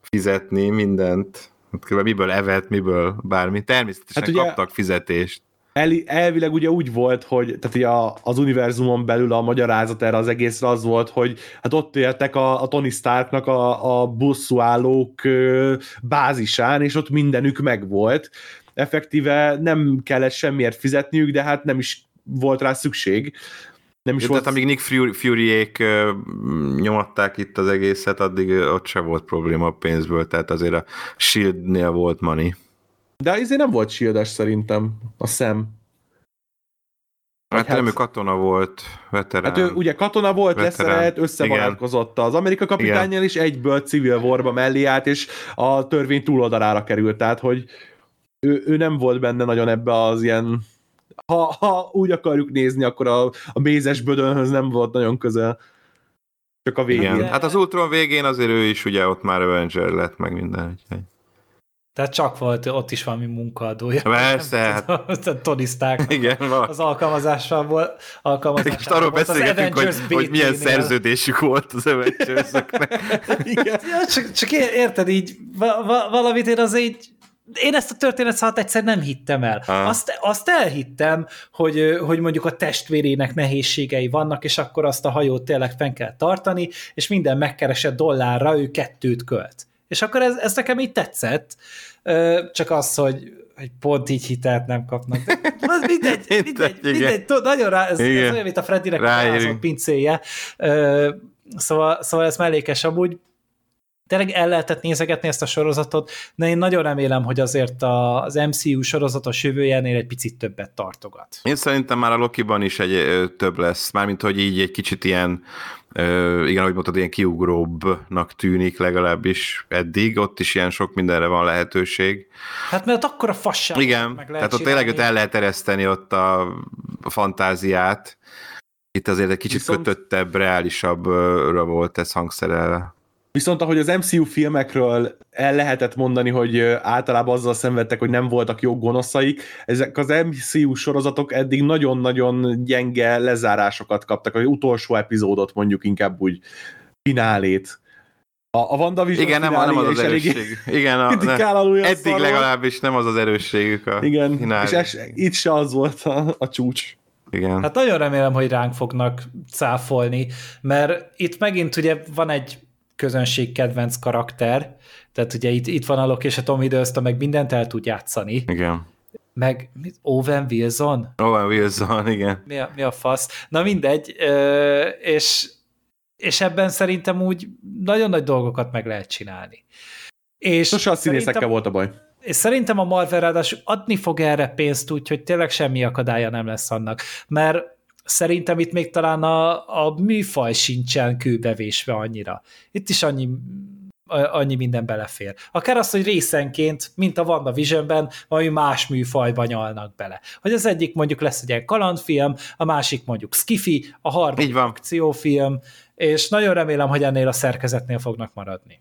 fizetni, mindent Hát miből evett, miből bármi. Természetesen hát ugye kaptak fizetést. El, elvileg ugye úgy volt, hogy tehát ugye az univerzumon belül a magyarázat erre az egészre az volt, hogy hát ott éltek a, a Tony Starknak a, a bosszúállók bázisán, és ott mindenük megvolt. Effektíve nem kellett semmiért fizetniük, de hát nem is volt rá szükség nem is volt... Tehát amíg Nick Fury, Fury-ék nyomatták itt az egészet, addig ott se volt probléma a pénzből, tehát azért a Shield-nél volt money. De azért nem volt shield szerintem, a szem. Hát, hát nem, ő katona volt, veterán. Hát ő ugye katona volt, veterán. leszerelt, összebarátkozott az Amerika kapitányjal, és egyből civil warba mellé állt, és a törvény túloldalára került, tehát hogy ő, ő nem volt benne nagyon ebbe az ilyen ha, ha úgy akarjuk nézni, akkor a, a mézes bödönhöz nem volt nagyon közel. Csak a végén. Igen. Hát az Ultron végén azért ő is ugye ott már Avenger lett, meg minden. Úgyhogy. Tehát csak volt ott is valami munkaadója. Persze, hát. A Tony Stark Igen, van. az alkalmazással volt. Alkalmazással Most arról beszélgetünk, hogy, hogy milyen szerződésük volt az avengers Igen. Ja, csak, csak ér- érted így, va, va, valamit én az így, én ezt a történetszállat egyszer nem hittem el. Azt, azt elhittem, hogy, hogy mondjuk a testvérének nehézségei vannak, és akkor azt a hajót tényleg fenn kell tartani, és minden megkeresett dollárra ő kettőt költ. És akkor ez, ez nekem így tetszett, csak az, hogy hogy pont így hitelt nem kapnak. De az mindegy, Mindegy, mindegy, mindegy, tudod, nagyon rá, ez, ez Igen. olyan, mint a Freddynek a pincéje. Szóval, szóval ez mellékes amúgy. Tényleg el lehetett nézegetni ezt a sorozatot, de én nagyon remélem, hogy azért a- az MCU sorozatos jövőjénél egy picit többet tartogat. Én szerintem már a Loki-ban is egy ö, több lesz, mármint hogy így egy kicsit ilyen, ö, igen, ahogy mondtad, ilyen kiugróbbnak tűnik legalábbis eddig, ott is ilyen sok mindenre van lehetőség. Hát mert akkor a fasság Igen, meg lehet tehát ott tényleg ott el lehet ereszteni ott a, a fantáziát. Itt azért egy kicsit Viszont- kötöttebb, reálisabbra volt ez hangszerelve. Viszont ahogy az MCU filmekről el lehetett mondani, hogy általában azzal szenvedtek, hogy nem voltak jó gonoszaik, ezek az MCU sorozatok eddig nagyon-nagyon gyenge lezárásokat kaptak, vagy utolsó epizódot mondjuk inkább úgy finálét. A, a WandaVision Igen, nem, nem az az erősség. Igen, a, ne, eddig legalábbis nem az az erősségük a Igen, finálé. és es, itt se az volt a, a csúcs. Igen. Hát nagyon remélem, hogy ránk fognak cáfolni, mert itt megint ugye van egy közönség kedvenc karakter, tehát ugye itt, itt van a Loki és a Tom Hiddleston, meg mindent el tud játszani, Igen. meg mit, Owen Wilson? Owen Wilson, igen. Mi a, mi a fasz? Na mindegy, ö, és, és ebben szerintem úgy nagyon nagy dolgokat meg lehet csinálni. És Sose a színészekkel volt a baj. és szerintem a Marvel ráadásul adni fog erre pénzt, úgyhogy tényleg semmi akadálya nem lesz annak. Mert szerintem itt még talán a, a műfaj sincsen kőbevésve annyira. Itt is annyi annyi minden belefér. Akár az, hogy részenként, mint a WandaVisionben, valami más műfajba nyalnak bele. Hogy az egyik mondjuk lesz egy ilyen kalandfilm, a másik mondjuk skifi, a harmadik akciófilm, és nagyon remélem, hogy ennél a szerkezetnél fognak maradni.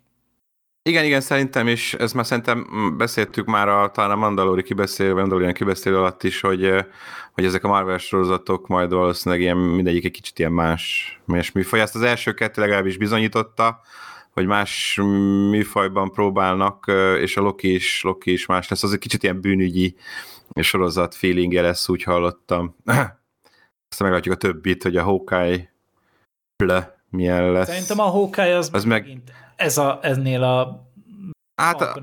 Igen, igen, szerintem is, ezt már szerintem mm, beszéltük már a, talán a Mandalori kibeszélő, Mandalorian kibeszélő alatt is, hogy, hogy ezek a Marvel sorozatok majd valószínűleg ilyen, mindegyik egy kicsit ilyen más, más műfaj. Ezt az első kettő legalábbis bizonyította, hogy más műfajban próbálnak, és a Loki is, Loki is más lesz. Az egy kicsit ilyen bűnügyi sorozat feelingje lesz, úgy hallottam. Aztán meglátjuk a többit, hogy a Hawkeye le milyen lesz. Szerintem a Hawkeye az, Az meg... meg- megint ez a, eznél a hát,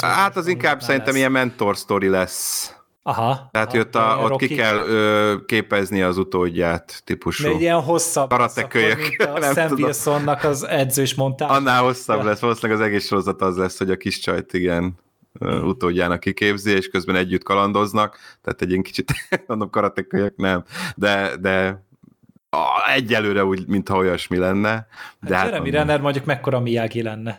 hát az inkább szerintem lesz. ilyen mentor sztori lesz. Aha. Tehát, ott, a, ott Rocky- ki kell ö, képezni az utódját típusú. egy ilyen hosszabb Karate lesz akkor, kölyök. mint a Sam. Wilsonnak az edzős montás. Annál hosszabb lesz, valószínűleg az egész sorozat az lesz, hogy a kis csajt igen ö, utódjának kiképzi, és közben együtt kalandoznak, tehát egy ilyen kicsit, mondom, karatekölyök nem, de, de a, egyelőre úgy, mintha olyasmi lenne. De hát hát, Jeremy Renner mondjuk mekkora Miyagi lenne.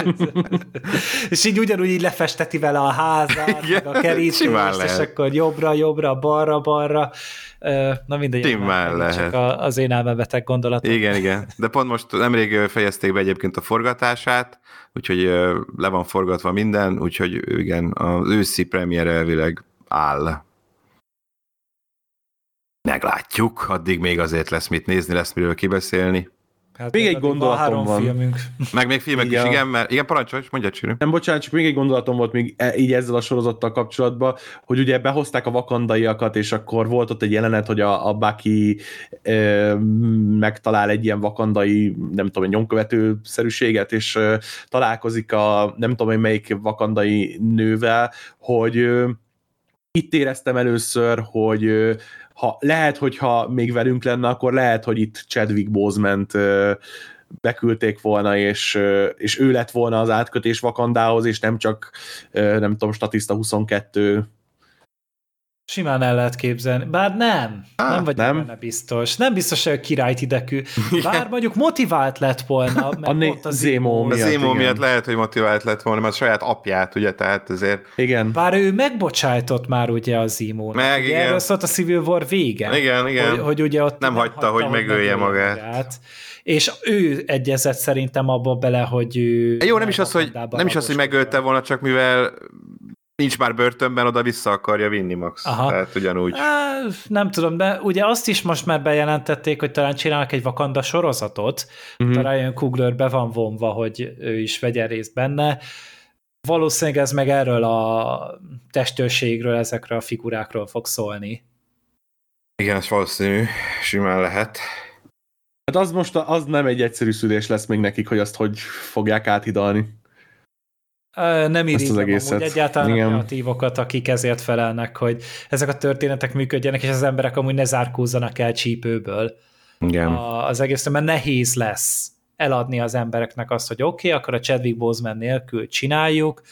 És így ugyanúgy így lefesteti vele a házát, Igen, a kerítést, és akkor jobbra, jobbra, balra, balra. Na mindegy, Simán csak lehet. a- az én elmebeteg gondolatom. Igen, igen. De pont most nemrég fejezték be egyébként a forgatását, úgyhogy le van forgatva minden, úgyhogy igen, az őszi premier elvileg áll. Meglátjuk, addig még azért lesz mit nézni, lesz miről kibeszélni. Hát Még egy gondolatom három van. filmünk. Meg még filmek Igen. is, igen, mert igen, parancsolj, mondja Csiri. Nem, bocsánat, csak még egy gondolatom volt még e- így ezzel a sorozattal kapcsolatban, hogy ugye behozták a vakandaiakat, és akkor volt ott egy jelenet, hogy a, a Bucky e, megtalál egy ilyen vakandai, nem tudom, egy nyomkövető szerűséget, és e, találkozik a nem tudom, hogy melyik vakandai nővel, hogy e, itt éreztem először, hogy e, ha, lehet, hogyha még velünk lenne, akkor lehet, hogy itt Chadwick Boseman-t e, beküldték volna, és, és ő lett volna az átkötés Vakandához, és nem csak, nem tudom, statiszta 22 Simán el lehet képzelni. Bár nem, Á, nem vagyok nem? benne biztos. Nem biztos, hogy a királyt idekű. Bár mondjuk motivált lett volna, mert A né- pont az Zémó A miatt, Zémó igen. miatt lehet, hogy motivált lett volna, mert a saját apját, ugye, tehát azért... Igen. Bár ő megbocsájtott már ugye a Zimónak. Meg, ugye igen. Erről szólt a Civil War vége. Igen, igen. Hogy, hogy ugye ott Nem hagyta, hogy megölje magát. És ő egyezett szerintem abba bele, hogy ő... Jó, nem is az, hogy, nem is az, hogy megölte volna, csak mivel nincs már börtönben, oda vissza akarja vinni Max. Aha. Tehát ugyanúgy. Nem tudom, de ugye azt is most már bejelentették, hogy talán csinálnak egy Wakanda sorozatot, Mhm. uh-huh. Ryan Coogler be van vonva, hogy ő is vegyen részt benne. Valószínűleg ez meg erről a testőrségről, ezekről a figurákról fog szólni. Igen, ez valószínű, simán lehet. Hát az most az nem egy egyszerű szülés lesz még nekik, hogy azt hogy fogják áthidalni. Nem egészet. amúgy egyáltalán Igen. a kreatívokat, akik ezért felelnek, hogy ezek a történetek működjenek, és az emberek amúgy ne zárkózzanak el csípőből Igen. a, az egész, mert nehéz lesz eladni az embereknek azt, hogy oké, okay, akkor a Chadwick Boseman nélkül csináljuk,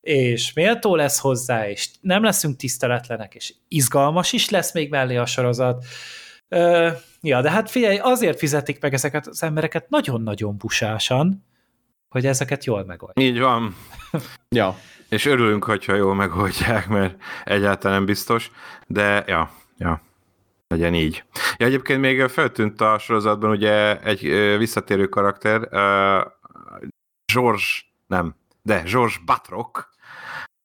és méltó lesz hozzá, és nem leszünk tiszteletlenek, és izgalmas is lesz még mellé a sorozat. Ö, ja, de hát figyelj, azért fizetik meg ezeket az embereket nagyon-nagyon busásan, hogy ezeket jól megoldják. Így van. Ja. És örülünk, hogyha jól megoldják, mert egyáltalán nem biztos, de ja, ja, legyen így. Ja, egyébként még feltűnt a sorozatban ugye egy visszatérő karakter, uh, George, nem, de George Batroc,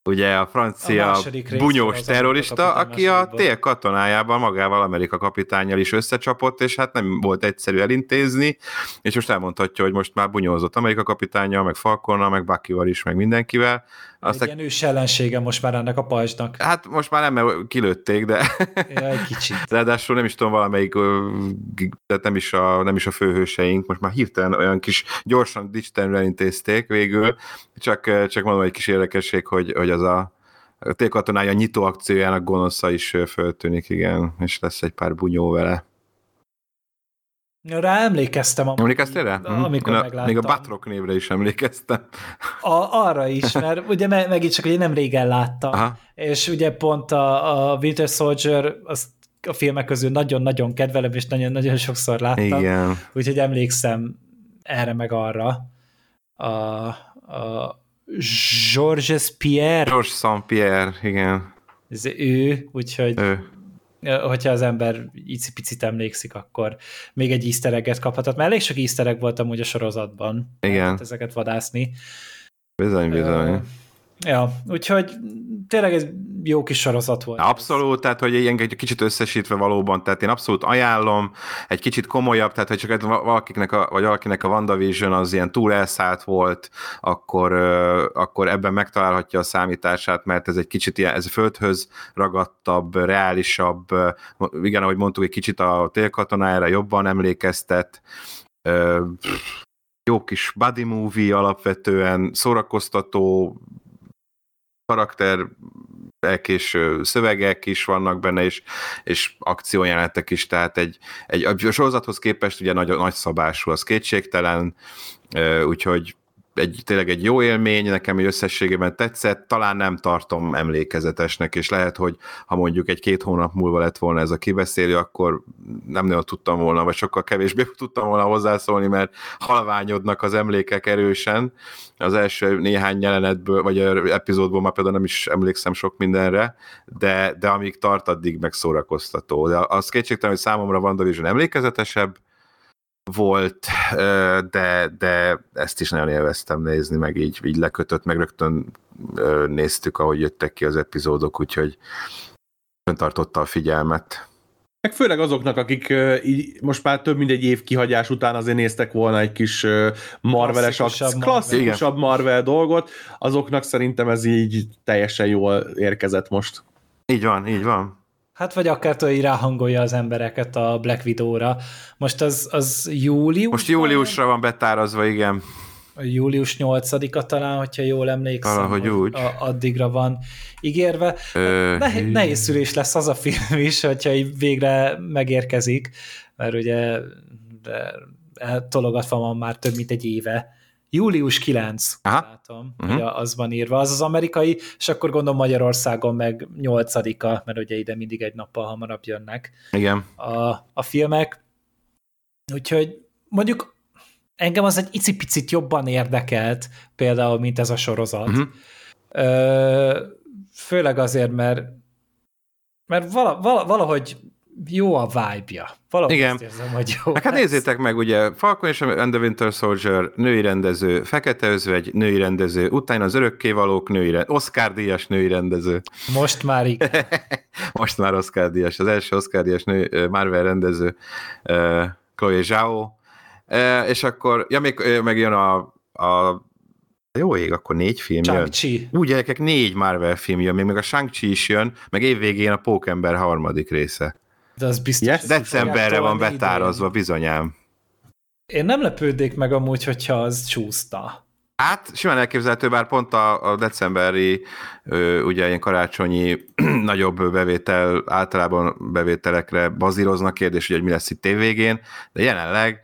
ugye a A francia rész bunyós terrorista, Amerika aki a tél katonájával magával Amerika kapitányjal is összecsapott, és hát nem volt egyszerű elintézni, és most elmondhatja, hogy most már bunyózott Amerika kapitányjal, meg Falconnal, meg Buckyval is, meg mindenkivel. Egy Aztán, ilyen ős ellensége most már ennek a pajzsnak. hát most már nem, mert kilőtték, de Ja, egy kicsit. ráadásul nem is tudom, valamelyik, tehát nem is, a, nem is a főhőseink, most már hirtelen olyan kis gyorsan, digitálisan elintézték végül, csak, csak mondom egy kis érdekesség, hogy, hogy az a a télkatonája nyitó akciójának gonosza is föltűnik, igen, és lesz egy pár bunyó vele. Rá emlékeztem, amúgy, Emlékeztél rá? Amikor Én a, megláttam. Még a Batroc névre is emlékeztem. A, arra is, mert ugye me, megint csak, hogy én nem régen láttam, Aha. és ugye pont a, a Winter Soldier azt a filmek közül nagyon-nagyon kedvelem, és nagyon-nagyon sokszor láttam, Igen. úgyhogy emlékszem erre meg arra. A, a Georges Pierre, George St. igen. ez ő, úgyhogy Ő. hogyha az ember picit emlékszik, akkor még egy easter egget kaphatott, mert elég sok easter egg volt amúgy a sorozatban. Igen. Ezeket vadászni. Bizony, bizony. Ö, Ja, úgyhogy tényleg ez jó kis sorozat volt. Abszolút, tehát hogy ilyen egy kicsit összesítve valóban, tehát én abszolút ajánlom, egy kicsit komolyabb, tehát hogy csak valakinek a, vagy valakinek a WandaVision az ilyen túl elszállt volt, akkor, akkor ebben megtalálhatja a számítását, mert ez egy kicsit ilyen, ez földhöz ragadtabb, reálisabb, igen, ahogy mondtuk, egy kicsit a télkatonájára jobban emlékeztet, jó kis buddy movie alapvetően, szórakoztató, karakterek és ö, szövegek is vannak benne, és, és akciójelenetek is, tehát egy, egy a sorozathoz képest ugye nagy, nagy szabású, az kétségtelen, úgyhogy egy, tényleg egy jó élmény, nekem egy összességében tetszett, talán nem tartom emlékezetesnek, és lehet, hogy ha mondjuk egy-két hónap múlva lett volna ez a kibeszélő, akkor nem nagyon tudtam volna, vagy sokkal kevésbé tudtam volna hozzászólni, mert halványodnak az emlékek erősen. Az első néhány jelenetből, vagy epizódból már például nem is emlékszem sok mindenre, de, de amíg tart, addig meg szórakoztató. De az kétségtelen, hogy számomra WandaVision emlékezetesebb, volt, de, de ezt is nagyon élveztem nézni, meg így, így lekötött, meg rögtön néztük, ahogy jöttek ki az epizódok, úgyhogy tartotta a figyelmet. Meg főleg azoknak, akik így most már több mint egy év kihagyás után azért néztek volna egy kis marveles, Klasszikusabb akc- Marvel. klasszikusabb Marvel dolgot, azoknak szerintem ez így teljesen jól érkezett most. Így van, így van. Hát vagy akár hogy ráhangolja az embereket a Black Widow-ra. Most az, az július? Most júliusra van betárazva, igen. Július 8-a talán, hogyha jól emlékszem. Valahogy hogy úgy. A, addigra van ígérve. Ö, Nehéz, nehéz szülés lesz az a film is, hogyha végre megérkezik, mert ugye de eltologatva van már több mint egy éve, Július 9, Aha. látom, uh-huh. az van írva, az az amerikai, és akkor gondolom Magyarországon meg 8-a, mert ugye ide mindig egy nappal hamarabb jönnek Igen. a, a filmek. Úgyhogy mondjuk engem az egy icipicit jobban érdekelt például, mint ez a sorozat. Mhm. Ö, főleg azért, mert mert vala, vala, valahogy jó a vibe-ja. Valahogy Igen. azt érzem, hogy jó. Hát, lesz. nézzétek meg, ugye Falcon és and the Winter Soldier, női rendező, Fekete Özvegy, női rendező, utána az Örökkévalók, női rendező, Oscar díjas női rendező, Most már igen. most már Oscar díjas, az első Oscar díjas nő, ö, Marvel rendező, ö, Chloe Zhao, Ö, és akkor, ja, még ö, megjön a, a jó ég, akkor négy film jön. Úgy gyerekek, négy Marvel film jön, még meg a Shang-Chi is jön, meg évvégén a Pókember harmadik része. De az biztos. Yes. hogy Decemberre van tolni betárazva, bizonyám. idén. Én nem lepődnék meg amúgy, hogyha az csúszta. Hát, simán elképzelhető, bár pont a, a decemberi, ö, ugye ilyen karácsonyi nagyobb bevétel, általában bevételekre bazíroznak kérdés, ugye, hogy mi lesz itt évvégén, de jelenleg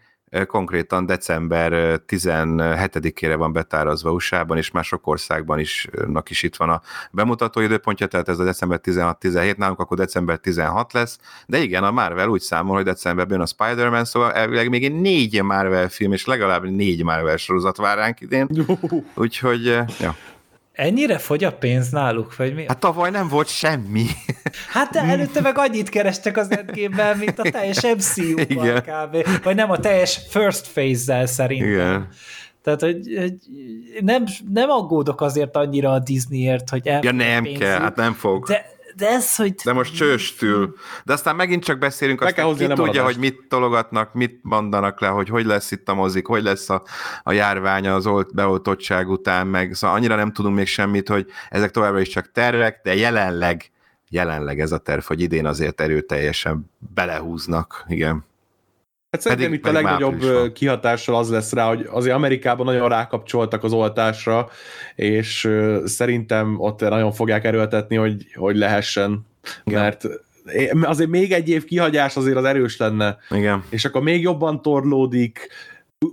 konkrétan december ö, 17-ére van betárazva USA-ban, és már sok országban is, is itt van a bemutató időpontja, tehát ez a december 16-17 nálunk, akkor december 16 lesz, de igen, a Marvel úgy számol, hogy decemberben jön a Spider-Man, szóval elvileg még egy négy Marvel film, és legalább négy Marvel sorozat vár ránk idén, Úgyhogy, ja. Ennyire fogy a pénz náluk, vagy mi? Hát tavaly nem volt semmi. Hát de előtte meg annyit kerestek az endgame mint a teljes MCU-val Igen. kb. Vagy nem a teljes first phase-zel szerintem. Igen. Tehát, hogy, hogy nem, nem aggódok azért annyira a Disneyért, hogy el Ja nem pénzük, kell, hát nem fog. De, De, ez, hogy... de most csőstül. De aztán megint csak beszélünk, Be kell aztán hozni ki tudja, hogy mit tologatnak, mit mondanak le, hogy hogy lesz itt a mozik, hogy lesz a, a járvány az olt, beoltottság után, meg szóval annyira nem tudunk még semmit, hogy ezek továbbra is csak tervek, de jelenleg jelenleg ez a terv, hogy idén azért erőteljesen belehúznak, igen. Hát szerintem itt a legnagyobb kihatással az lesz rá, hogy azért Amerikában nagyon rákapcsoltak az oltásra, és szerintem ott nagyon fogják erőltetni, hogy, hogy lehessen, Igen. mert azért még egy év kihagyás azért az erős lenne, Igen. és akkor még jobban torlódik,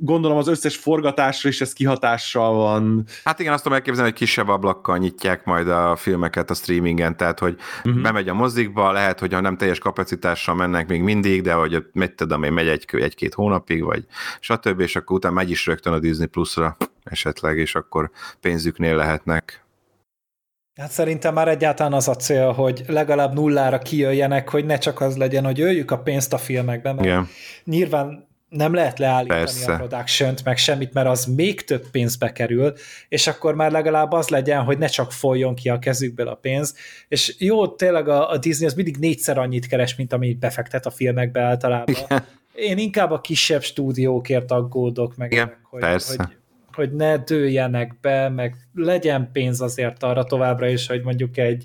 gondolom az összes forgatásra is ez kihatással van. Hát igen, azt tudom elképzelni, hogy kisebb ablakkal nyitják majd a filmeket a streamingen, tehát hogy uh-huh. bemegy a mozikba, lehet, hogy ha nem teljes kapacitással mennek még mindig, de hogy mit tudom én, megy egy, egy-két hónapig, vagy stb., és akkor utána megy is rögtön a Disney Plus-ra esetleg, és akkor pénzüknél lehetnek. Hát szerintem már egyáltalán az a cél, hogy legalább nullára kijöjjenek, hogy ne csak az legyen, hogy öljük a pénzt a filmekbe, mert Igen. nyilván nem lehet leállítani Persze. a production meg semmit, mert az még több pénzbe kerül, és akkor már legalább az legyen, hogy ne csak folyjon ki a kezükből a pénz, és jó, tényleg a, a Disney az mindig négyszer annyit keres, mint amit befektet a filmekbe általában. Igen. Én inkább a kisebb stúdiókért aggódok, meg Igen, ennek, hogy, persze. hogy, hogy ne dőljenek be, meg legyen pénz azért arra továbbra is, hogy mondjuk egy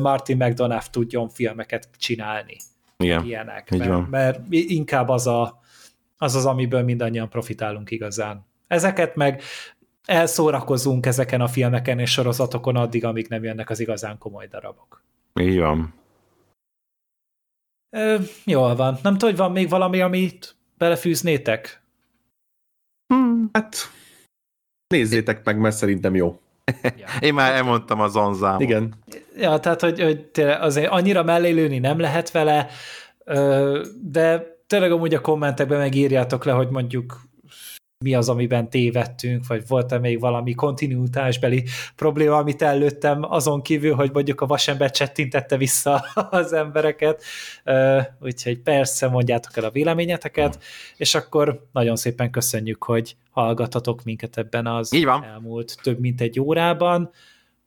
Martin McDonough tudjon filmeket csinálni Igen. ilyenek. Így Mert, van. mert inkább az, a, az az, amiből mindannyian profitálunk igazán. Ezeket meg elszórakozunk ezeken a filmeken és sorozatokon addig, amíg nem jönnek az igazán komoly darabok. Így van. Ö, jól van. Nem tudom, hogy van még valami, amit belefűznétek? Hát nézzétek meg, mert szerintem jó. Ja. Én már elmondtam a zonzámot. Igen. Ja, tehát, hogy, hogy tényleg azért annyira mellé lőni nem lehet vele, de tényleg amúgy a kommentekben megírjátok le, hogy mondjuk mi az, amiben tévedtünk, vagy volt-e még valami kontinuitásbeli probléma, amit előttem, azon kívül, hogy mondjuk a vasember csettintette vissza az embereket, úgyhogy persze mondjátok el a véleményeteket, és akkor nagyon szépen köszönjük, hogy hallgatatok minket ebben az elmúlt több mint egy órában.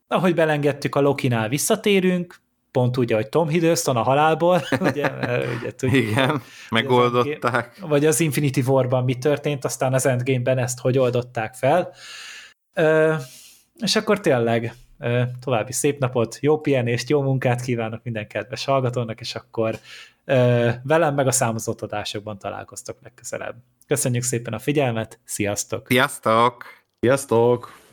Ahogy belengedtük a Lokinál visszatérünk, pont úgy, ahogy Tom Hiddleston a halálból, ugye, mert ugye tudjuk, Igen, megoldották. vagy az Infinity War-ban mi történt, aztán az Endgame-ben ezt hogy oldották fel. Ö, és akkor tényleg ö, további szép napot, jó pihenést, jó munkát kívánok minden kedves hallgatónak, és akkor ö, velem meg a számozott adásokban találkoztok legközelebb. Köszönjük szépen a figyelmet, sziasztok! Sziasztok! Sziasztok!